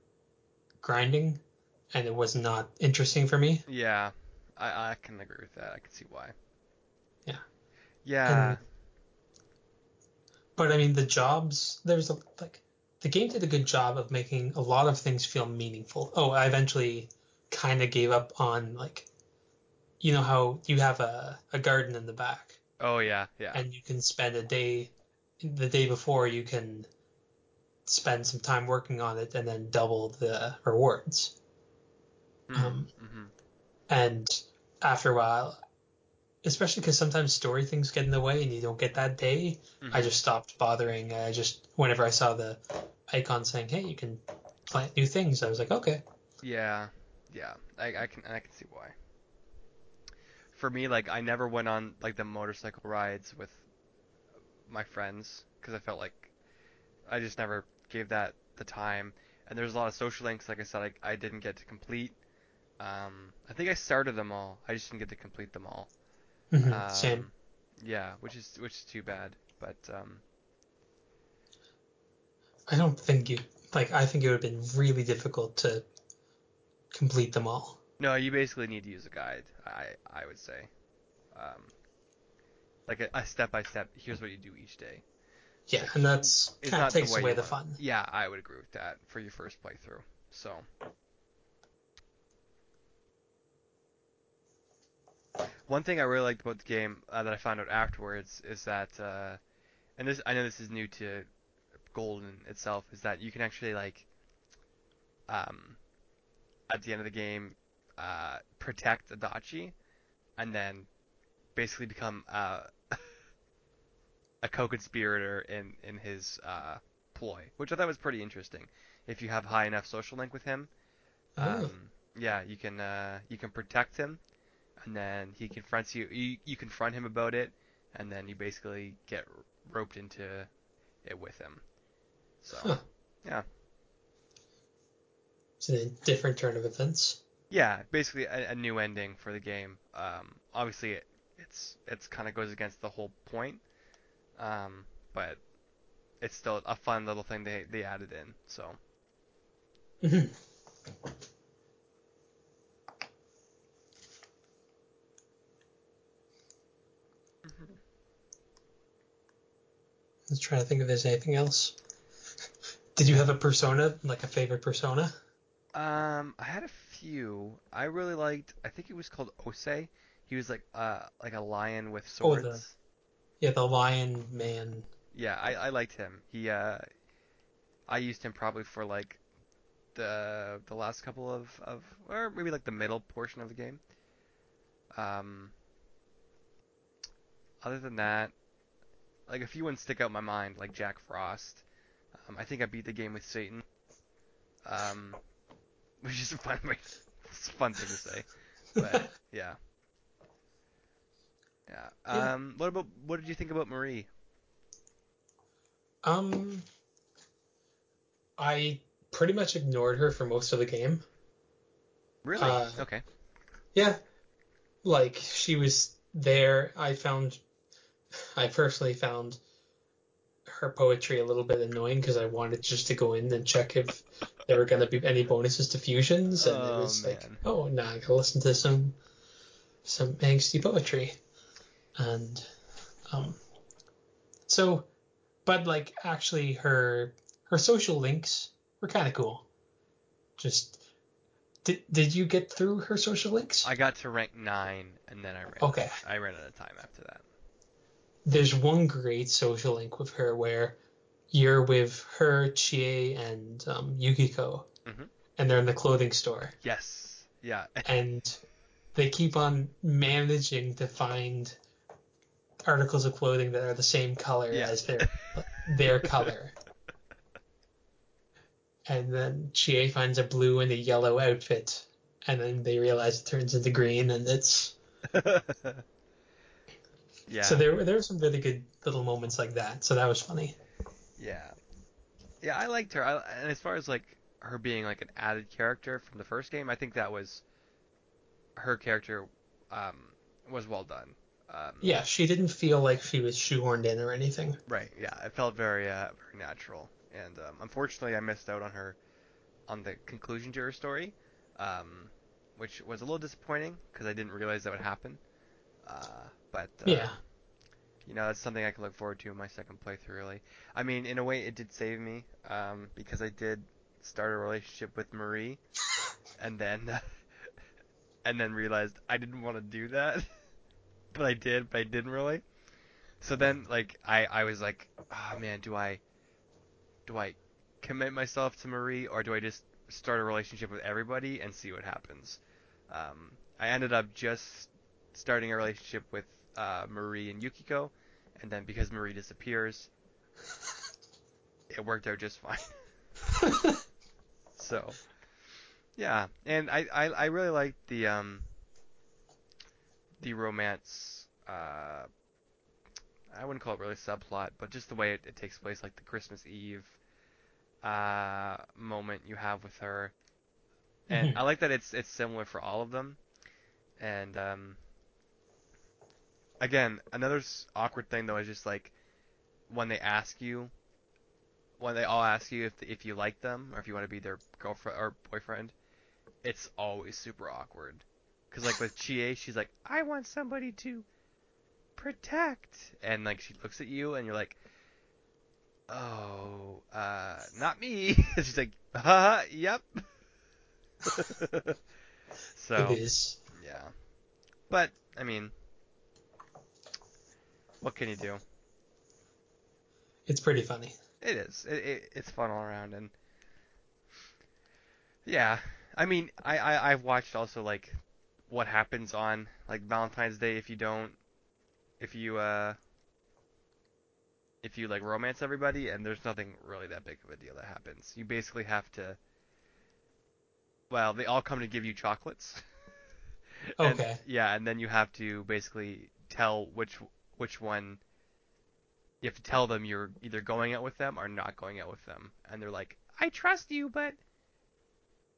grinding, and it was not interesting for me. Yeah. I I can agree with that. I can see why. Yeah. Yeah. And- But I mean, the jobs there's a, like the game did a good job of making a lot of things feel meaningful. Oh, I eventually kind of gave up on like, you know how you have a, a garden in the back, oh yeah. Yeah. and you can spend a day, the day before you can spend some time working on it and then double the rewards. um, hmm And after a while, especially because sometimes story things get in the way and you don't get that day, I just stopped bothering. I just whenever I saw the icon saying, "Hey, you can plant new things," I was like, "Okay." Yeah, yeah, I, I can I can see why. For me, like I never went on like the motorcycle rides with my friends because I felt like I just never gave that the time. And there's a lot of social links, like I said, I, I didn't get to complete. Um, I think I started them all. I just didn't get to complete them all. Mhm, Um, Same. Yeah, which is which is too bad. But um, I don't think you like. I think it would have been really difficult to complete them all. no, you basically need to use a guide. I I would say, um, like a, a step by step. Here's what you do each day. Yeah, and that's kind of the takes way away you the fun. Yeah, I would agree with that for your first playthrough. So. One thing I really liked about the game uh, that I found out afterwards is that, uh, and this I know this is new to Golden itself, is that you can actually like, um, at the end of the game, uh, protect Adachi, and then basically become uh, a co-conspirator in in his uh, ploy, which I thought was pretty interesting. If you have high enough social link with him, Oh. um, yeah, you can uh, you can protect him, and then he confronts you. You you confront him about it, and then you basically get roped into it with him. So Huh. yeah, It's a different turn of events. yeah, basically a, a new ending for the game. Um, obviously it, it's it's kind of goes against the whole point, um, but it's still a fun little thing they they added in. So Mhm. I was trying to think if there's anything else. Did you have a persona, like a favorite persona? Um, I had a few. I really liked. I think it was called Ose. He was like uh like a lion with Oh, swords. the- Yeah, the Lion Man. Yeah, I I liked him. He uh, I used him probably for like the the last couple of of or maybe like the middle portion of the game. Um. Other than that, like a few ones stick out in my mind, like Jack Frost. Um, I think I beat the game with Satan. Um, which is a fun, it's a fun thing to say. But yeah. Yeah. Yeah. Um, what about what did you think about Marie? Um, I pretty much ignored her for most of the game. Really? Uh, okay. Yeah, like she was there. I found, I personally found her poetry a little bit annoying because I wanted just to go in and check if there were going to be any bonuses to fusions, and Oh, it was like, man. oh, now I gotta listen to some some angsty poetry, and um, so, but like actually her her social links were kind of cool. Just did did you get through her social links? I got to rank nine, and then I ran. Okay. I ran out of time after that. There's one great social link with her where you're with her, Chie, and um, Yukiko, Mhm. and they're in the clothing store, Yes. Yeah. and they keep on managing to find articles of clothing that are the same color Yeah. as their their color. And then Chie finds a blue and a yellow outfit, and then they realize it turns into green, and it's yeah. so there were there were some really good little moments like that. So that was funny. Yeah. Yeah, I liked her. I, and as far as like her being like an added character from the first game, I think that was her character um, was well done. Um, Yeah, she didn't feel like she was shoehorned in or anything. Right. Yeah, it felt very uh, very natural, and um, unfortunately, I missed out on her on the conclusion to her story, um, which was a little disappointing because I didn't realize that would happen. Uh, but uh, Yeah. you know, that's something I can look forward to in my second playthrough. Really, I mean, in a way, it did save me um, because I did start a relationship with Marie, and then and then realized I didn't want to do that, but I did, but I didn't really. So then, like, I I was like, oh man, do I do I commit myself to Marie or do I just start a relationship with everybody and see what happens? Um, I ended up just starting a relationship with uh, Marie and Yukiko, and then because Marie disappears, it worked out just fine. So, yeah, and I, I, I really like the um the romance. Uh, I wouldn't call it really subplot, but just the way it, it takes place, like the Christmas Eve uh, moment you have with her, and Mhm. I like that it's it's similar for all of them. And um, again, another awkward thing though is just like when they ask you, when they all ask you if if you like them or if you want to be their girlfriend or boyfriend, it's always super awkward. Cause like with Chie, she's like, I want somebody to protect, and like she looks at you and you're like, oh, uh, not me. she's like, haha, yep. so It is. yeah, but I mean, what can you do? It's pretty funny. It is. It, it it's fun all around, and yeah. I mean, I, I I've watched also like what happens on like Valentine's Day if you don't, if you uh, if you like romance everybody, and there's nothing really that big of a deal that happens. You basically have to. Well, they all come to give you chocolates. And- Okay. yeah, and then you have to basically tell which which one. You have to tell them you're either going out with them or not going out with them, and they're like, "I trust you, but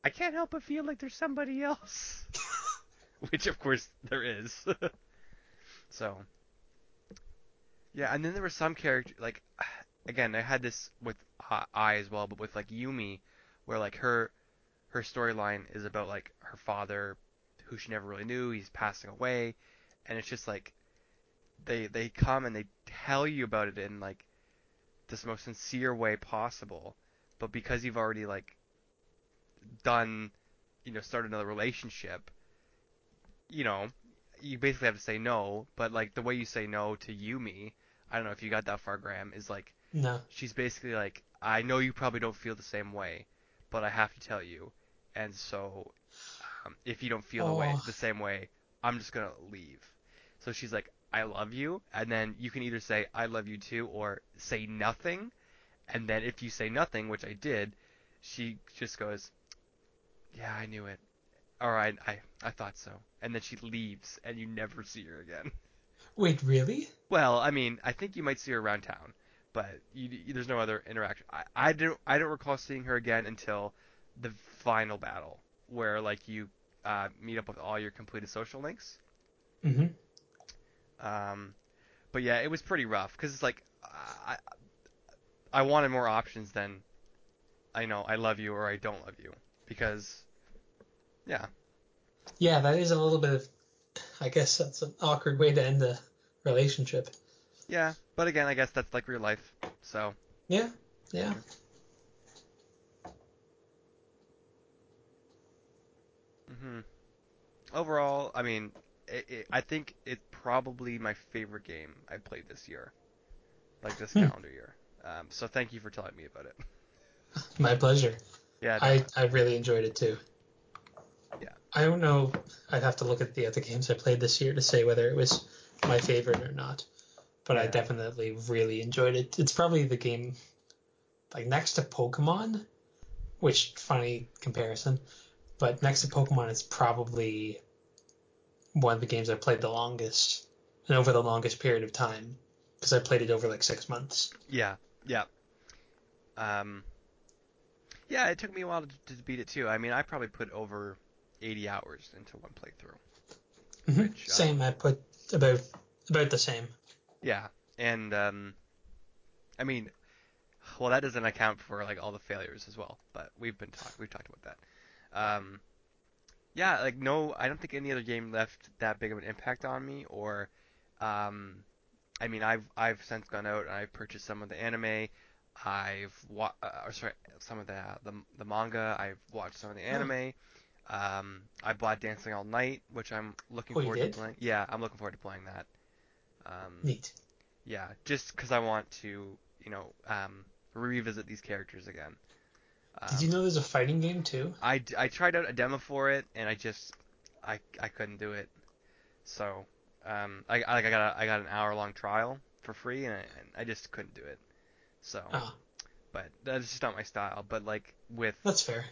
I can't help but feel like there's somebody else." Which, of course, there is. so, yeah, and then there were some character like, again, I had this with Ai as well, but with like Yumi, where like her her storyline is about like her father, who she never really knew, he's passing away, and it's just like they they come and they tell you about it in like this most sincere way possible, but because you've already like done, you know, started another relationship, you know, you basically have to say no, but like the way you say no to Yumi, I don't know if you got that far, Graham, is like No. she's basically like, I know you probably don't feel the same way, but I have to tell you, and so um, if you don't feel the way Oh. the same way, I'm just gonna leave. So she's like, I love you, and then you can either say I love you too, or say nothing, and then if you say nothing, which I did, she just goes, Yeah, I knew it, or I I I thought so, and then she leaves, and you never see her again. Wait, really? Well, I mean, I think you might see her around town, but you, you, there's no other interaction. I, I don't I don't recall seeing her again until the final battle, where like you uh, meet up with all your completed social links. hmm Um, but yeah, it was pretty rough because it's like I I wanted more options than I know I love you or I don't love you because yeah Yeah, that is a little bit of. I guess that's an awkward way to end a relationship. yeah. But again, I guess that's like real life. So Yeah, yeah. hmm overall, I mean, it, it, I think it's probably my favorite game I played this year, like this Hmm. calendar year. Um, so thank you for telling me about it. My pleasure. Yeah, I, I really enjoyed it too. Yeah. I don't know. I'd have to look at the other games I played this year to say whether it was my favorite or not. But I definitely really enjoyed it. It's probably the game, like next to Pokemon, which funny comparison, but next to Pokemon, it's probably one of the games I played the longest and over the longest period of time because I played it over like six months. Yeah, yeah. Um, yeah, it took me a while to, to beat it too. I mean, I probably put over 80 hours into one playthrough. Mhm. Which, uh, Same. I put about about the same. Yeah, and um, I mean, well, that doesn't account for like all the failures as well. But we've been talk we've talked about that. Um, yeah, like no, I don't think any other game left that big of an impact on me. Or, um, I mean, I've I've since gone out and I've purchased some of the anime. I've wa- uh, or sorry, some of the, the the manga. I've watched some of the Oh. anime. Um, I bought Dancing All Night, which I'm looking Oh, forward to playing. Yeah, I'm looking forward to playing that. Um, Neat. yeah, just because I want to, you know, um, revisit these characters again. Um, Did you know there's a fighting game too? I, I tried out a demo for it and I just I, I couldn't do it. So um, I I I got a, I got an hour long trial for free and I, and I just couldn't do it. So, Ah, but that's just not my style. But like with that's fair.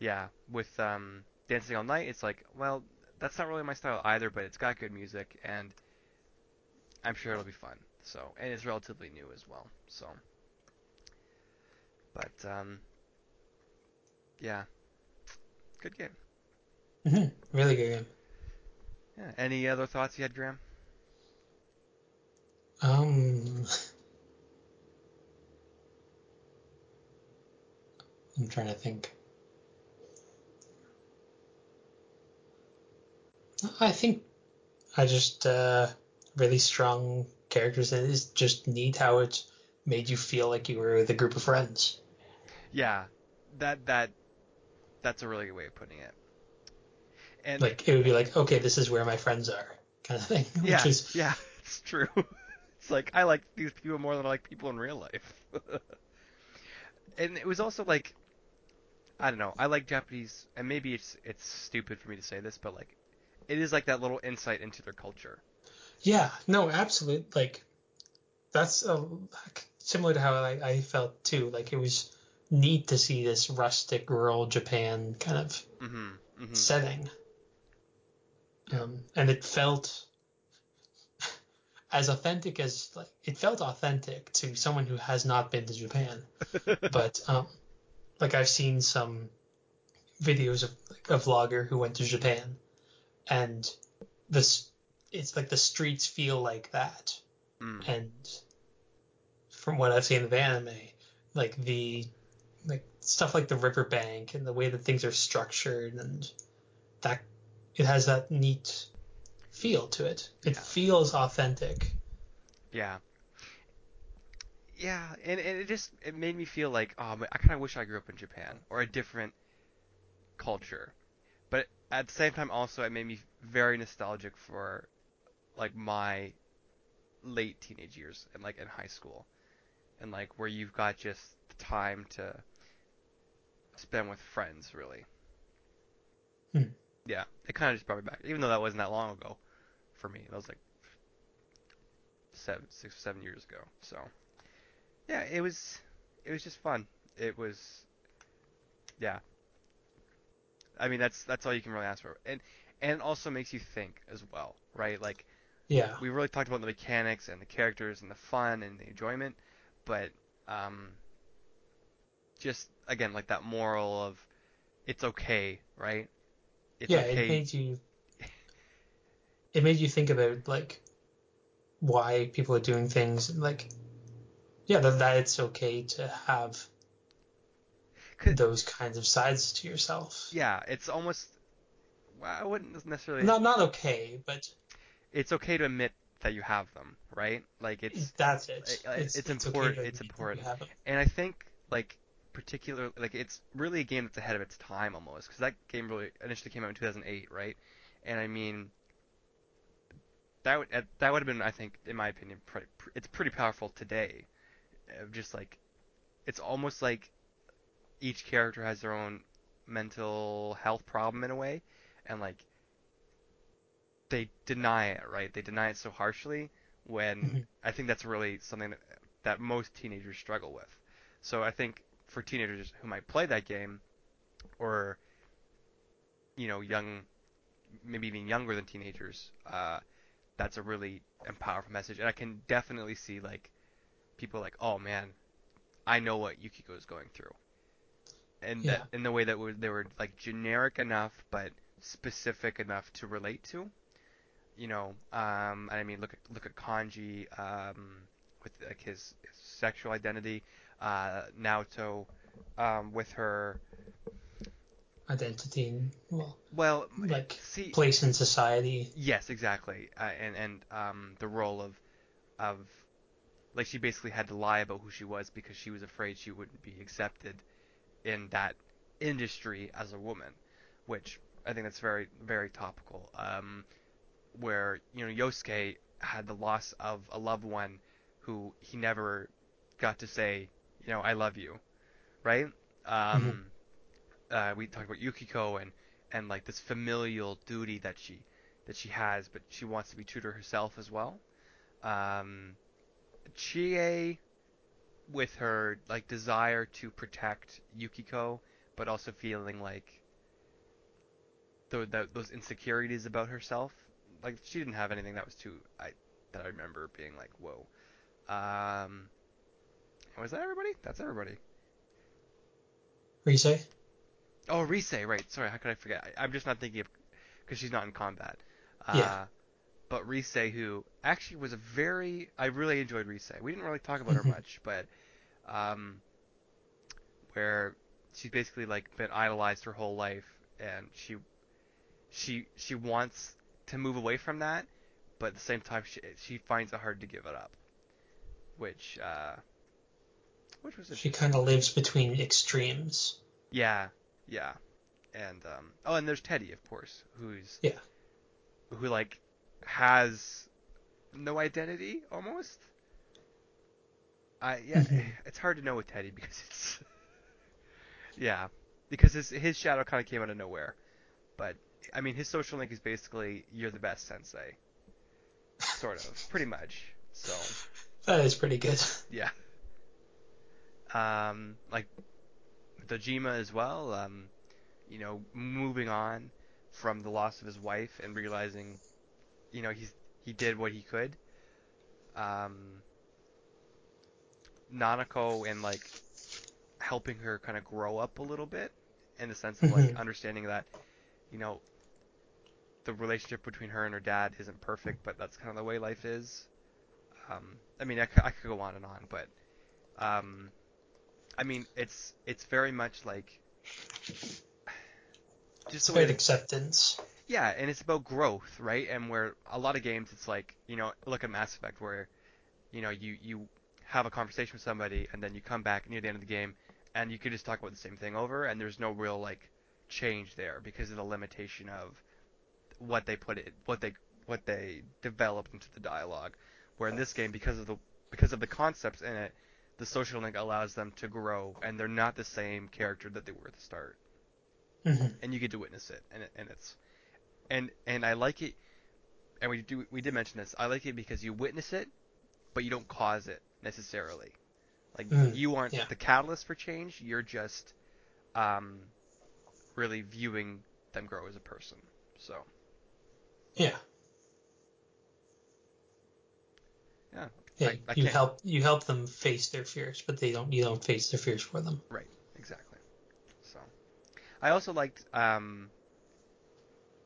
yeah with um, Dancing All Night, it's like well that's not really my style either, but it's got good music and I'm sure it'll be fun. So and it's relatively new as well. So, but um, yeah, good game. hmm Really good game. Yeah. Any other thoughts you had, Graham? Um, I'm trying to think. I think I just uh, really strong characters, and it's just neat how it made you feel like you were with a group of friends. Yeah, that that that's a really good way of putting it. And Like it would be like, okay, this is where my friends are, kind of thing. yeah, is yeah, it's true. It's like I like these people more than I like people in real life. and it was also like I don't know. I like Japanese, and maybe it's it's stupid for me to say this, but like it is like that little insight into their culture. Yeah, no, absolutely. Like that's uh, similar to how I, I felt too. Like it was neat to see this rustic rural Japan kind of hmm hmm setting, um, and it felt as authentic as like it felt authentic to someone who has not been to Japan. But um, like I've seen some videos of like, a vlogger who went to Japan, and this it's like the streets feel like that Mm. and from what I've seen of anime, like the stuff like the riverbank and the way that things are structured and that it has that neat feel to it. It Yeah. feels authentic. Yeah. Yeah, and, and it just it made me feel like oh, man, I kind of wish I grew up in Japan or a different culture. But at the same time, also it made me very nostalgic for like my late teenage years and like in high school, and like where you've got just the time to spend with friends, really. Hmm. Yeah, it kind of just brought me back, even though that wasn't that long ago for me. That was like seven, six, seven years ago. So, yeah, it was, it was just fun. It was, yeah. I mean, that's that's all you can really ask for, and and also makes you think as well, right? Like Yeah. we really talked about the mechanics and the characters and the fun and the enjoyment, but um, just again like that moral of it's okay, right? It's yeah, okay. it made you. It made you think about like why people are doing things, and like yeah, that, that it's okay to have those kinds of sides to yourself. yeah, it's almost. Well, I wouldn't necessarily. Not not okay, but It's okay to admit that you have them, right? Like it's that's it. I- I- it's important- it's admit that you important. and I think like particular like it's really a game that's ahead of its time almost because that game really initially came out in 2008, right? And I mean that would that would have been I think in my opinion pretty, it's pretty powerful today. Just like it's almost like each character has their own mental health problem in a way, and like they deny it, right? They deny it so harshly when Mhm. I think that's really something that, that most teenagers struggle with. So I think for teenagers who might play that game, or you know, young, maybe even younger than teenagers, uh, that's a really powerful message. And I can definitely see like people like, oh man, I know what Yukiko is going through, and Yeah. that in the way that were, they were like generic enough but specific enough to relate to. You know, um, I mean, look at look at Kanji um, with like his, his sexual identity, uh, Naoto um, with her. Identity and well, Well, like see, place in society. Yes, exactly. Uh, and and um, the role of of like she basically had to lie about who she was because she was afraid she wouldn't be accepted in that industry as a woman, which I think that's very very topical. Um, where you know Yosuke had the loss of a loved one who he never got to say, you know, I love you, right? Um, uh, we talked about Yukiko and and like this familial duty that she that she has, but she wants to be true to herself as well. Um, Chie, with her like desire to protect Yukiko, but also feeling like the, the, those insecurities about herself. Like she didn't have anything that was too I that I remember being like whoa. Um, was that everybody? That's everybody. Rise? Oh, Rise, right. Sorry, how could I forget? I, I'm just not thinking of because she's not in combat. Uh, Yeah. But Rise, who actually was a very, I really enjoyed Rise. We didn't really talk about her Mhm. much, but um, where she's basically like been idolized her whole life, and she, she, she wants to move away from that, but at the same time, she, she finds it hard to give it up. Which, uh, which was She kind of lives between extremes. Yeah, yeah, and um, oh, and there's Teddy, of course, who's Yeah. who like has no identity almost. I yeah, Mhm. it's hard to know with Teddy because it's yeah, because his his shadow kind of came out of nowhere, but I mean his social link is basically you're the best sensei, sort of, pretty much. So That is pretty good. yeah. Um, like Dojima as well. Um, you know, moving on from the loss of his wife and realizing, you know, he's he did what he could. Um, Nanako and like helping her kind of grow up a little bit in the sense of like Mhm. understanding that, you know, the relationship between her and her dad isn't perfect, but that's kind of the way life is. Um, I mean, I could go on and on, but um, I mean, it's it's very much like just the way about acceptance. yeah, and it's about growth, right? And where a lot of games, it's like you know, look at Mass Effect, where you know you you have a conversation with somebody, and then you come back near the end of the game, and you could just talk about the same thing over, and there's no real like change there because of the limitation of what they put it, what they what they developed into the dialogue. Where in this game, because of the because of the concepts in it, the social link allows them to grow, and they're not the same character that they were at the start hmm and you get to witness it, and it, and it's and and I like it, and we do we did mention this. I like it because you witness it, but you don't cause it necessarily. Like Mm, you aren't yeah. the catalyst for change. You're just um, really viewing them grow as a person. So Yeah. yeah, Yeah, I- I you can't- help you help them face their fears, but they don't you don't face their fears for them. Right, exactly. So, I also liked um,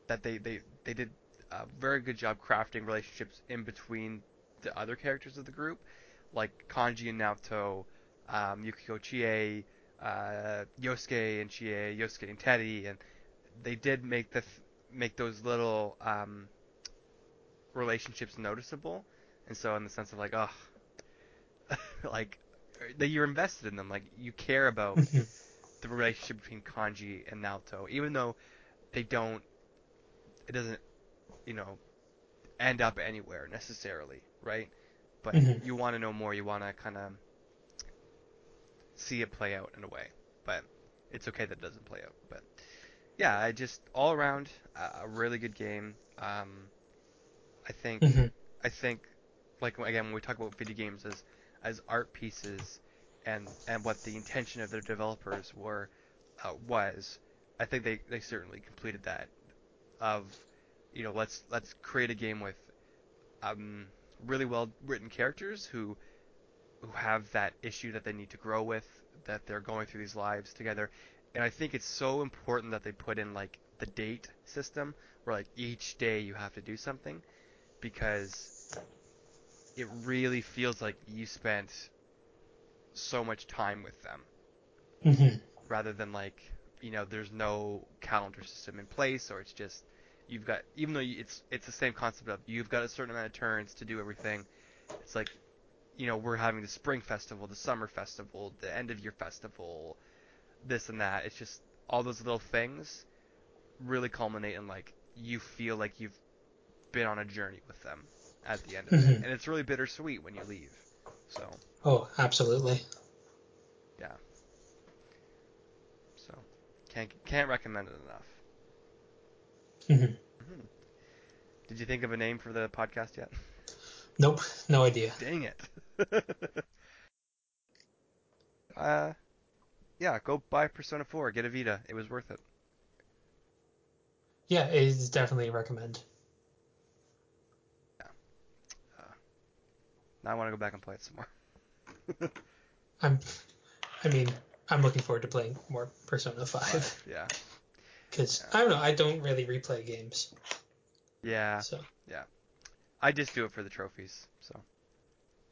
that they, they, they did a very good job crafting relationships in between the other characters of the group, like Kanji and Naoto, um, Yukiko Chie, uh, Yosuke and Chie, Yosuke and Teddy, and they did make the make those little um, relationships noticeable, and so in the sense of like, oh, like that you're invested in them, like you care about the relationship between Kanji and Naoto, even though they don't, it doesn't, you know, end up anywhere necessarily, right? But Mhm. you want to know more. You want to kind of see it play out in a way. But it's okay that it doesn't play out. But yeah, I just all around uh, a really good game. Um, I think Mhm. I think, like again, when we talk about video games as as art pieces, and and what the intention of their developers were uh, was, I think they, they certainly completed that. Of, you know, let's let's create a game with, um, really well written characters who, who have that issue that they need to grow with, that they're going through these lives together, and I think it's so important that they put in like the date system where like each day you have to do something because it really feels like you spent so much time with them. Mhm. rather than like you know there's no calendar system in place or it's just you've got even though it's it's the same concept of you've got a certain amount of turns to do everything it's like you know we're having the spring festival the summer festival the end of year festival this and that. It's just all those little things really culminate in like you feel like you've been on a journey with them at the end of it Mhm. and it's really bittersweet when you leave so Oh, absolutely. Yeah. So can't can't recommend it enough Mhm. Mhm. Did you think of a name for the podcast yet? Nope, no idea. Dang it. uh, yeah, go buy Persona 4. Get a Vita. It was worth it. Yeah, it is definitely a recommend. Now I want to go back and play it some more. I'm, I mean, I'm looking forward to playing more Persona Five yeah. because I don't know, I don't really replay games, Yeah. so. Yeah. I just do it for the trophies. So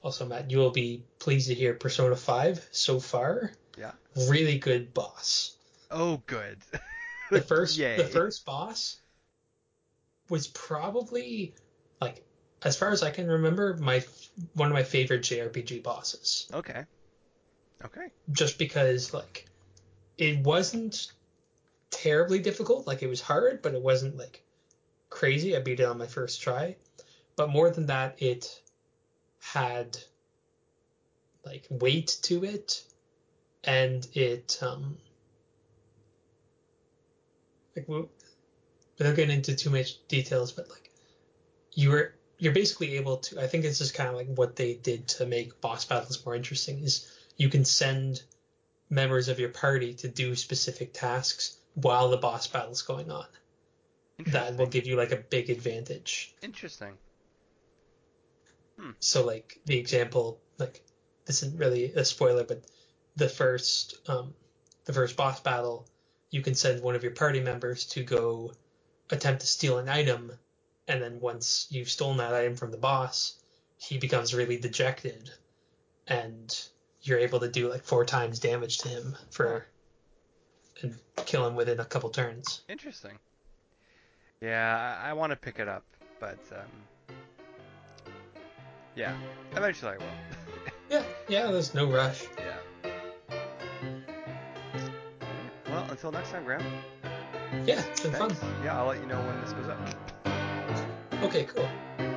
Also, Matt, you will be pleased to hear Persona 5 so far. Yeah. Really good boss. oh, good. The first Yay. the first boss was probably like as far as I can remember my one of my favorite JRPG bosses. Okay. Okay. Just because like it wasn't terribly difficult, like it was hard, but it wasn't like crazy. I beat it on my first try. But more than that, it had like weight to it and it um like w- without getting into too much details but like you were you're basically able to i think this is kind of like what they did to make boss battles more interesting is you can send members of your party to do specific tasks while the boss battle's going on. That will give you like a big advantage. Interesting. so like the example like this isn't really a spoiler but the first um the first boss battle you can send one of your party members to go attempt to steal an item and then once you've stolen that item from the boss he becomes really dejected and you're able to do like four times damage to him for and kill him within a couple turns Interesting. Yeah, I, I want to pick it up, but um, yeah, eventually I will. yeah yeah there's no rush yeah. Well, until next time, Graham. yeah it's been Thanks. fun Yeah, I'll let you know when this goes up. Okay cool